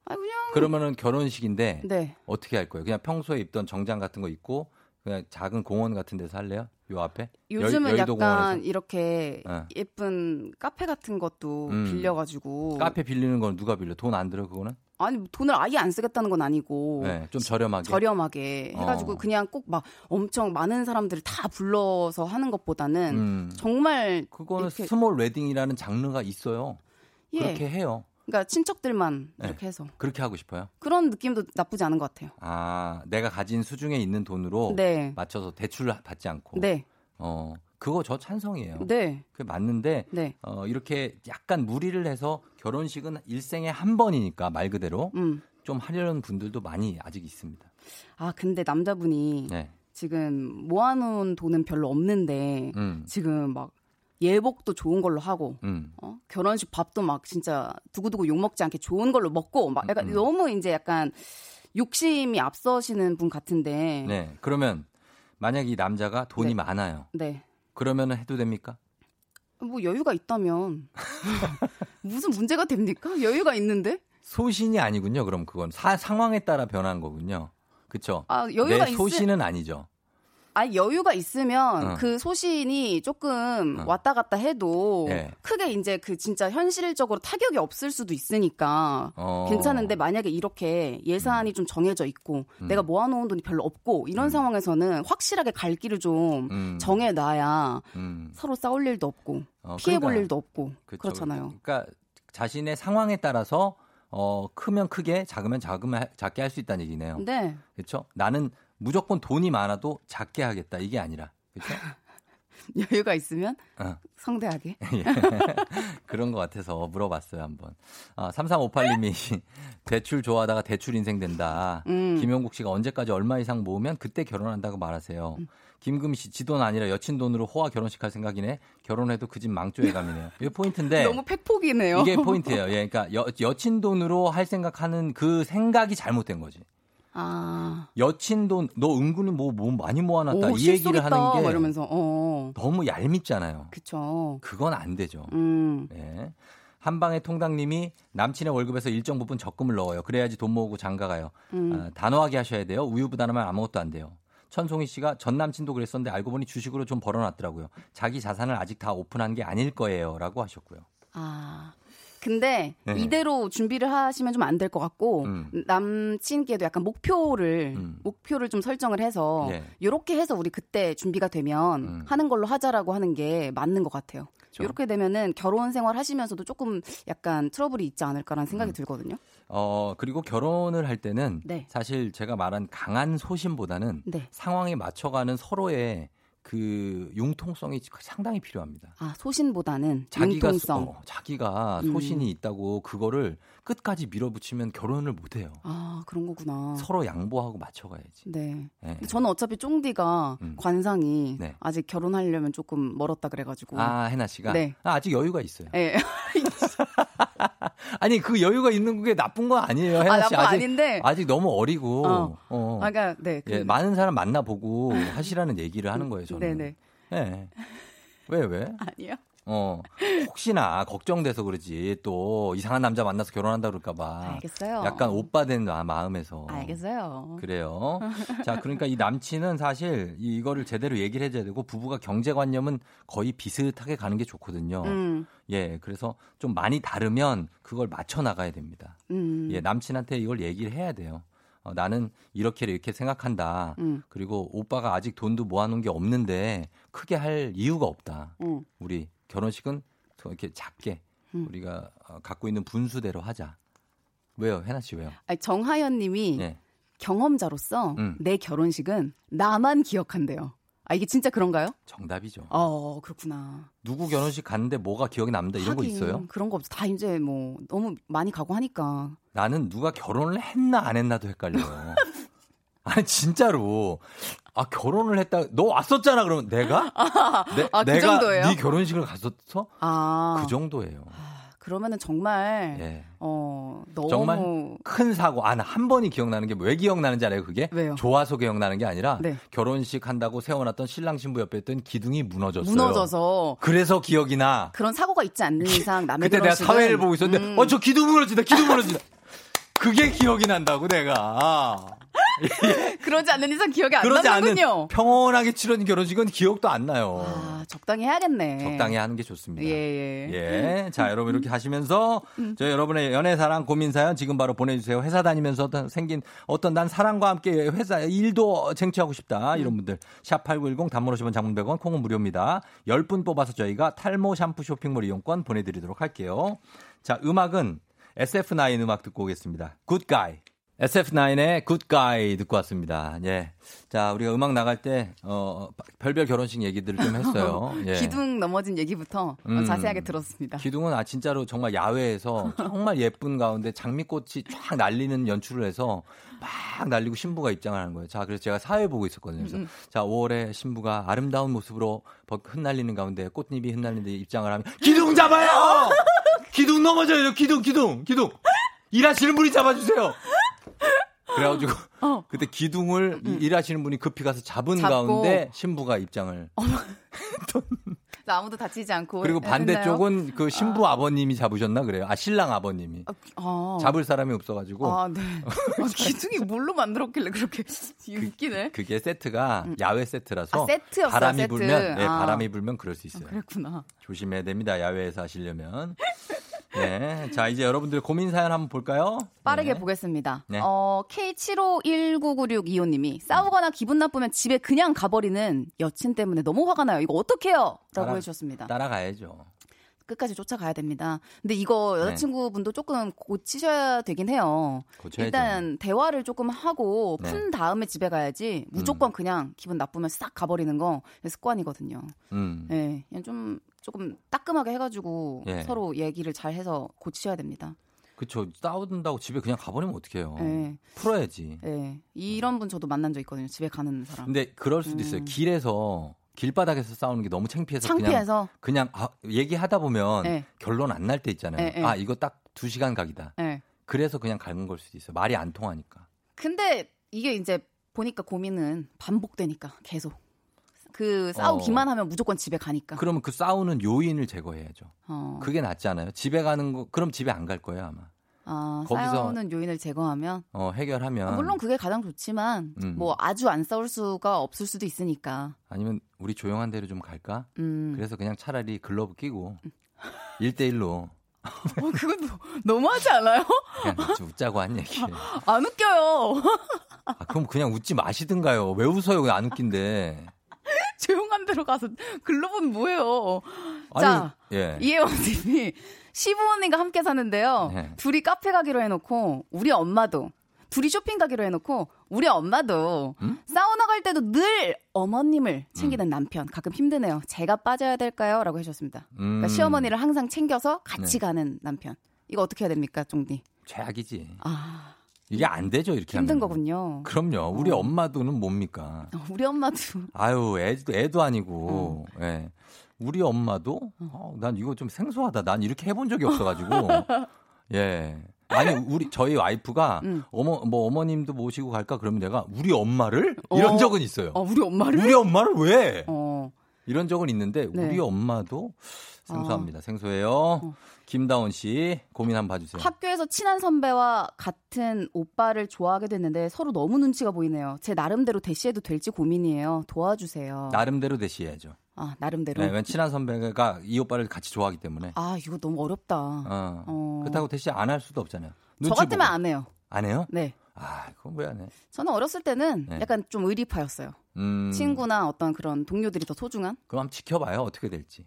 아 그냥 그러면은 결혼식인데 네. 어떻게 할 거예요? 그냥 평소에 입던 정장 같은 거 입고 그냥 작은 공원 같은 데서 할래요? 요 앞에? 요즘은 여, 약간 공원에서? 이렇게 어. 예쁜 카페 같은 것도 음. 빌려가지고 카페 빌리는 건 누가 빌려? 돈 안 들어 그거는? 아니 돈을 아예 안 쓰겠다는 건 아니고 네, 좀 저렴하게. 저렴하게 해가지고 어. 그냥 꼭 막 엄청 많은 사람들을 다 불러서 하는 것보다는 음. 정말 그거는 이렇게- small 웨딩이라는 장르가 있어요. 예. 그렇게 해요. 그러니까 친척들만 네. 이렇게 해서 그렇게 하고 싶어요. 그런 느낌도 나쁘지 않은 것 같아요. 아, 내가 가진 수중에 있는 돈으로 네. 맞춰서 대출 받지 않고. 네, 어, 그거 저 찬성이에요. 네, 그게 맞는데 네. 어, 이렇게 약간 무리를 해서 결혼식은 일생에 한 번이니까 말 그대로 음. 좀 하려는 분들도 많이 아직 있습니다. 아 근데 남자분이 네. 지금 모아놓은 돈은 별로 없는데 음. 지금 막 예복도 좋은 걸로 하고 음. 어? 결혼식 밥도 막 진짜 두고두고 욕 먹지 않게 좋은 걸로 먹고 막 약간 음. 너무 이제 약간 욕심이 앞서시는 분 같은데 네. 그러면 만약 이 남자가 돈이 네. 많아요. 네. 그러면은 해도 됩니까? 뭐 여유가 있다면 무슨 문제가 됩니까? 여유가 있는데 소신이 아니군요. 그럼 그건 사- 상황에 따라 변한 거군요. 그쵸? 아 여유가 내있 소신은 아니죠. 아 여유가 있으면 어. 그 소신이 조금 어. 왔다 갔다 해도 예. 크게 이제 그 진짜 현실적으로 타격이 없을 수도 있으니까 어. 괜찮은데 만약에 이렇게 예산이 좀 정해져 있고 음. 내가 모아놓은 돈이 별로 없고 이런 음. 상황에서는 확실하게 갈 길을 좀 음. 정해놔야 음. 서로 싸울 일도 없고 어, 피해 볼 그러니까 일도 없고 그쵸. 그렇잖아요. 그러니까 자신의 상황에 따라서 어, 크면 크게, 작으면 작으면 하- 작게 할 수 있다는 얘기네요. 네. 그렇죠? 나는 무조건 돈이 많아도 작게 하겠다 이게 아니라. 그렇죠? 여유가 있으면 어. 성대하게. 예. 그런 것 같아서 물어봤어요, 한번. 아, 3358님이 대출 좋아하다가 대출 인생 된다. 음. 김용국 씨가 언제까지 얼마 이상 모으면 그때 결혼한다고 말하세요. 음. 김금희 씨, 지 돈 아니라 여친 돈으로 호화 결혼식 할 생각이네. 결혼해도 그 집 망조의 감이네요. 이게 포인트인데. 너무 팩폭이네요. 이게 포인트예요. 예, 그러니까 여, 여친 돈으로 할 생각하는 그 생각이 잘못된 거지. 아. 여친 돈, 너 은근히 뭐, 뭐 많이 모아놨다. 오, 이 얘기를. 하는 게막 이러면서 어. 너무 얄밉잖아요. 그쵸. 그건 안 되죠. 음. 예. 한방의 통닭님이 남친의 월급에서 일정 부분 적금을 넣어요. 그래야지 돈 모으고 장가 가요. 음. 아, 단호하게 하셔야 돼요. 우유부단하면 아무것도 안 돼요. 천송이 씨가 전 남친도 그랬었는데 알고 보니 주식으로 좀 벌어놨더라고요. 자기 자산을 아직 다 오픈한 게 아닐 거예요라고 하셨고요. 아. 근데 네. 이대로 준비를 하시면 좀 안 될 것 같고 음. 남친께도 약간 목표를 음. 목표를 좀 설정을 해서 예. 이렇게 해서 우리 그때 준비가 되면 음. 하는 걸로 하자라고 하는 게 맞는 것 같아요. 그렇죠. 이렇게 되면은 결혼 생활 하시면서도 조금 약간 트러블이 있지 않을까라는 생각이 음. 들거든요. 어 그리고 결혼을 할 때는 네. 사실 제가 말한 강한 소신보다는 네. 상황에 맞춰가는 서로의 그 융통성이 상당히 필요합니다. 아 소신보다는 자기가 융통성. 소- 어, 자기가 음. 소신이 있다고 그거를 끝까지 밀어붙이면 결혼을 못 해요. 아 그런 거구나. 서로 양보하고 맞춰가야지. 네. 예. 근데 저는 어차피 쫑디가 음. 관상이 네. 아직 결혼하려면 조금 멀었다 그래가지고. 아 해나 씨가 네. 아, 아직 여유가 있어요. 예. 아니 그 여유가 있는 게 나쁜 거 아니에요, 해나 아 씨. 나쁜 아직 아닌데. 아직 너무 어리고. 어. 어. 아, 그러니까 네. 그, 예, 많은 사람 만나 보고 하시라는 얘기를 하는 거예요, 저는. 네네. 예. 왜 왜? 아니요. 어 혹시나 걱정돼서 그러지 또 이상한 남자 만나서 결혼한다 그럴까봐. 알겠어요. 약간 오빠 된 마- 마음에서. 알겠어요. 그래요. 자, 그러니까 이 남친은 사실 이- 이거를 제대로 얘기를 해줘야 되고 부부가 경제관념은 거의 비슷하게 가는 게 좋거든요. 음. 예, 그래서 좀 많이 다르면 그걸 맞춰 나가야 됩니다. 음. 예, 남친한테 이걸 얘기를 해야 돼요. 어, 나는 이렇게 이렇게 생각한다. 음. 그리고 오빠가 아직 돈도 모아놓은 게 없는데 크게 할 이유가 없다. 음. 우리 결혼식은 더 이렇게 작게 음. 우리가 어, 갖고 있는 분수대로 하자. 왜요, 해나 씨 왜요? 아니, 정하연님이 예. 경험자로서 음. 내 결혼식은 나만 기억한대요. 아 이게 진짜 그런가요? 정답이죠. 어 그렇구나. 누구 결혼식 갔는데 뭐가 기억에 남는다 이런 거 하긴 있어요? 그런 거 없어. 다 이제 뭐 너무 많이 가고 하니까. 나는 누가 결혼을 했나 안 했나도 헷갈려요. 아니 진짜로 아 결혼을 했다 너 왔었잖아 그러면 내가 내, 아, 그 내가 정도예요? 네 결혼식을 갔었어 아 그 정도예요. 그러면은 정말 예. 어 너무 정말 큰 사고 아나한 번이 기억나는 게 왜 기억나는지 알아요 그게 왜요? 좋아서 기억나는 게 아니라 네. 결혼식 한다고 세워놨던 신랑 신부 옆에 있던 기둥이 무너졌어요. 무너져서 그래서 기억이 나. 그런 사고가 있지 않는 이상 남의 그때 내가 결혼식은 사회를 보고 있었는데 음, 어저 기둥 무너진다 기둥 무너진다. 그게 기억이 난다고 내가. 그러지 않는 이상 기억이 안 그러지 나는군요. 평온하게 치러진 결혼식은 기억도 안 나요. 아 적당히 해야겠네. 적당히 하는 게 좋습니다. 예, 예. 예. 자, 여러분 이렇게 하시면서 저 여러분의 연애 사랑 고민 사연 지금 바로 보내 주세요. 회사 다니면서 어떤 생긴 어떤 난 사랑과 함께 회사 일도 쟁취하고 싶다 이런 분들 샵 #8910 단문 50원, 장문 100원, 콩은 무료입니다. 10분 뽑아서 저희가 탈모 샴푸 쇼핑몰 이용권 보내 드리도록 할게요. 자, 음악은 SF9 음악 듣고 오겠습니다. Good Guy. SF9의 Good Guy 듣고 왔습니다. 예. 자, 우리가 음악 나갈 때, 어, 별별 결혼식 얘기들을 좀 했어요. 예. 기둥 넘어진 얘기부터 어, 음. 자세하게 들었습니다. 기둥은 아 진짜로 정말 야외에서 정말 예쁜 가운데 장미꽃이 쫙 날리는 연출을 해서 막 날리고 신부가 입장을 하는 거예요. 자, 그래서 제가 사회 보고 있었거든요. 그래서 음, 음. 자, 5월에 신부가 아름다운 모습으로 벗- 흩날리는 가운데 꽃잎이 흩날리는데 입장을 하면 기둥 잡아요. 기둥 넘어져요. 기둥, 기둥, 기둥. 일하시는 분이 잡아주세요. 그래가지고 그때 기둥을 이- 일하시는 분이 급히 가서 잡은 음. 잡고. 가운데 신부가 입장을 나 아무도 다치지 않고 그리고 했나요? 반대쪽은 그 신부 아. 버님이 잡으셨나 그래요. 아 신랑 아버님이 아. 잡을 사람이 없어가지고 아, 네. 아, 기둥이 뭘로 만들었길래 그렇게 웃기네. 그 게 세트가 야외 세트라서 아, 세트였어요, 바람이 세트. 불면 네, 아. 바람이 불면 그럴 수 있어요. 그랬구나. 조심해야 됩니다. 야외에서 하시려면. 네. 자 이제 여러분들 고민 사연 한번 볼까요? 빠르게 네. 보겠습니다. 네. 어, K75199625님이 싸우거나 기분 나쁘면 집에 그냥 가버리는 여친 때문에 너무 화가 나요. 이거 어떡해요? 라고 따라- 해주셨습니다. 따라가야죠. 끝까지 쫓아가야 됩니다. 근데 이거 여자친구분도 조금 고치셔야 되긴 해요. 고쳐야죠. 일단 대화를 조금 하고 네. 푼 다음에 집에 가야지 무조건 그냥 기분 나쁘면 싹 가버리는 거 습관이거든요. 음. 네, 그냥 좀 조금 따끔하게 해가지고 예. 서로 얘기를 잘 해서 고치셔야 됩니다. 그쵸. 싸운다고 집에 그냥 가버리면 어떡해요. 네. 풀어야지. 네, 이런 분 저도 만난 적 있거든요. 집에 가는 사람. 근데 그럴 수도 있어요. 음. 길에서 길바닥에서 싸우는 게 너무 창피해서 창피해서 그냥 그냥 아, 얘기하다 보면 네. 결론 안 날 때 있잖아요. 네, 네. 아 이거 딱 두 시간 각이다. 네. 그래서 그냥 가는 걸 수도 있어요. 말이 안 통하니까. 근데 이게 이제 보니까 고민은 반복되니까 계속 그 싸우기만 하면 무조건 집에 가니까. 그러면 그 싸우는 요인을 제거해야죠. 어. 그게 낫지 않아요? 집에 가는 거 그럼 집에 안 갈 거예요 아마. 아, 거기서- 싸우는 요인을 제거하면 어 해결하면 아, 물론 그게 가장 좋지만 음. 뭐 아주 안 싸울 수가 없을 수도 있으니까. 아니면 우리 조용한 데로 좀 갈까? 음. 그래서 그냥 차라리 글러브 끼고 1대1로 어, 그건 너- 너무하지 않아요? 그냥 좀 웃자고 한 얘기예요. 안 웃겨요. 아, 그럼 그냥 웃지 마시든가요. 왜 웃어요? 왜안 웃긴데. 조용한 데로 가서 글로브는 뭐예요? 아니, 자, 예. 이혜원님이 시부모님과 함께 사는데요. 네. 둘이 카페 가기로 해놓고 우리 엄마도 둘이 쇼핑 가기로 해놓고 우리 엄마도 음? 사우나 갈 때도 늘 어머님을 챙기는 남편 가끔 힘드네요. 제가 빠져야 될까요? 라고 해주셨습니다. 그러니까 음. 시어머니를 항상 챙겨서 같이 네. 가는 남편. 이거 어떻게 해야 됩니까, 종디? 최악이지. 아 이게 안 되죠, 이렇게 힘든 하면. 거군요. 그럼요. 우리 어. 엄마도는 뭡니까? 어, 우리 엄마도 아유, 애도, 애도 아니고, 어. 예. 우리 엄마도, 어, 난 이거 좀 생소하다. 난 이렇게 해본 적이 없어가지고, 예. 아니, 우리, 저희 와이프가, 음. 어머, 뭐, 어머님도 모시고 갈까? 그러면 내가, 우리 엄마를? 이런 어. 적은 있어요. 어, 우리 엄마를 우리 엄마를 왜? 어. 이런 적은 있는데, 네. 우리 엄마도 생소합니다. 생소해요. 어. 김다운 씨, 고민 한번 봐주세요. 학교에서 친한 선배와 같은 오빠를 좋아하게 됐는데 서로 너무 눈치가 보이네요. 제 나름대로 대시해도 될지 고민이에요. 도와주세요. 나름대로 대시해야죠. 아 나름대로. 네, 친한 선배가 이 오빠를 같이 좋아하기 때문에. 아 이거 너무 어렵다. 어. 어. 그렇다고 대시 안 할 수도 없잖아요. 저 눈치 같으면 보고. 안 해요. 안 해요? 네. 아, 그건 뭐야, 네. 저는 어렸을 때는 네. 약간 좀 의리파였어요. 음. 친구나 어떤 그런 동료들이 더 소중한? 그럼 한번 지켜봐요. 어떻게 될지.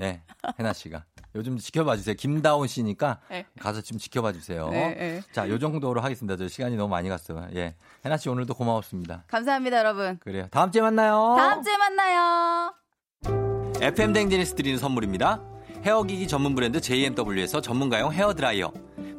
예, 해나 씨가. 요즘 지켜봐 주세요. 김다운 씨니까 네. 가서 좀 지켜봐 주세요. 네, 네. 자, 요 정도로 하겠습니다. 저 시간이 너무 많이 갔어요. 예. 해나 씨 오늘도 고마웠습니다. 감사합니다, 여러분. 그래요. 다음 주에 만나요. 다음 주에 만나요. FM 댕지니스 드리는 선물입니다. 헤어기기 전문 브랜드 JMW에서 전문가용 헤어 드라이어.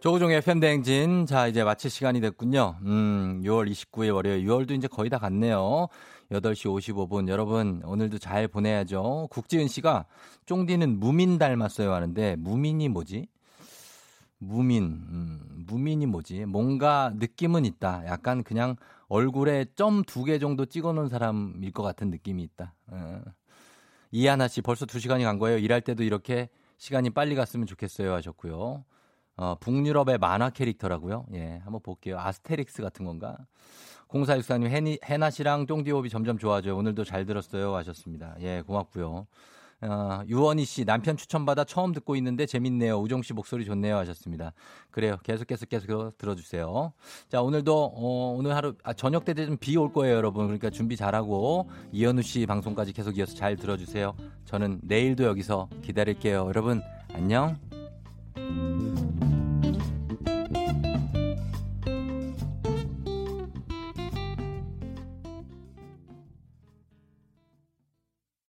조우종의 팬대행진. 자, 이제 마칠 시간이 됐군요. 음, 6월 29일 월요일. 6월도 이제 거의 다 갔네요. 8시 55분. 여러분, 오늘도 잘 보내야죠. 국지은 씨가 쫑디는 무민 닮았어요 하는데, 무민이 뭐지? 무민, 음, 무민이 뭐지? 뭔가 느낌은 있다. 약간 그냥 얼굴에 점 두 개 정도 찍어 놓은 사람일 것 같은 느낌이 있다. 어. 이하나 씨 벌써 두 시간이 간 거예요. 일할 때도 이렇게 시간이 빨리 갔으면 좋겠어요 하셨고요. 어, 북유럽의 만화 캐릭터라고요. 예, 한번 볼게요. 아스테릭스 같은 건가? 0464님, 해니, 해나 씨랑 쫑디호흡이 점점 좋아져요. 오늘도 잘 들었어요. 하셨습니다. 예, 고맙고요. 어, 유원희 씨, 남편 추천받아 처음 듣고 있는데 재밌네요. 우종 씨 목소리 좋네요. 하셨습니다. 그래요. 계속, 계속, 계속 들어주세요. 자, 오늘도, 어, 오늘 하루, 아, 저녁 때 좀 비 올 거예요, 여러분. 그러니까 준비 잘하고, 이현우 씨 방송까지 계속 이어서 잘 들어주세요. 저는 내일도 여기서 기다릴게요. 여러분, 안녕.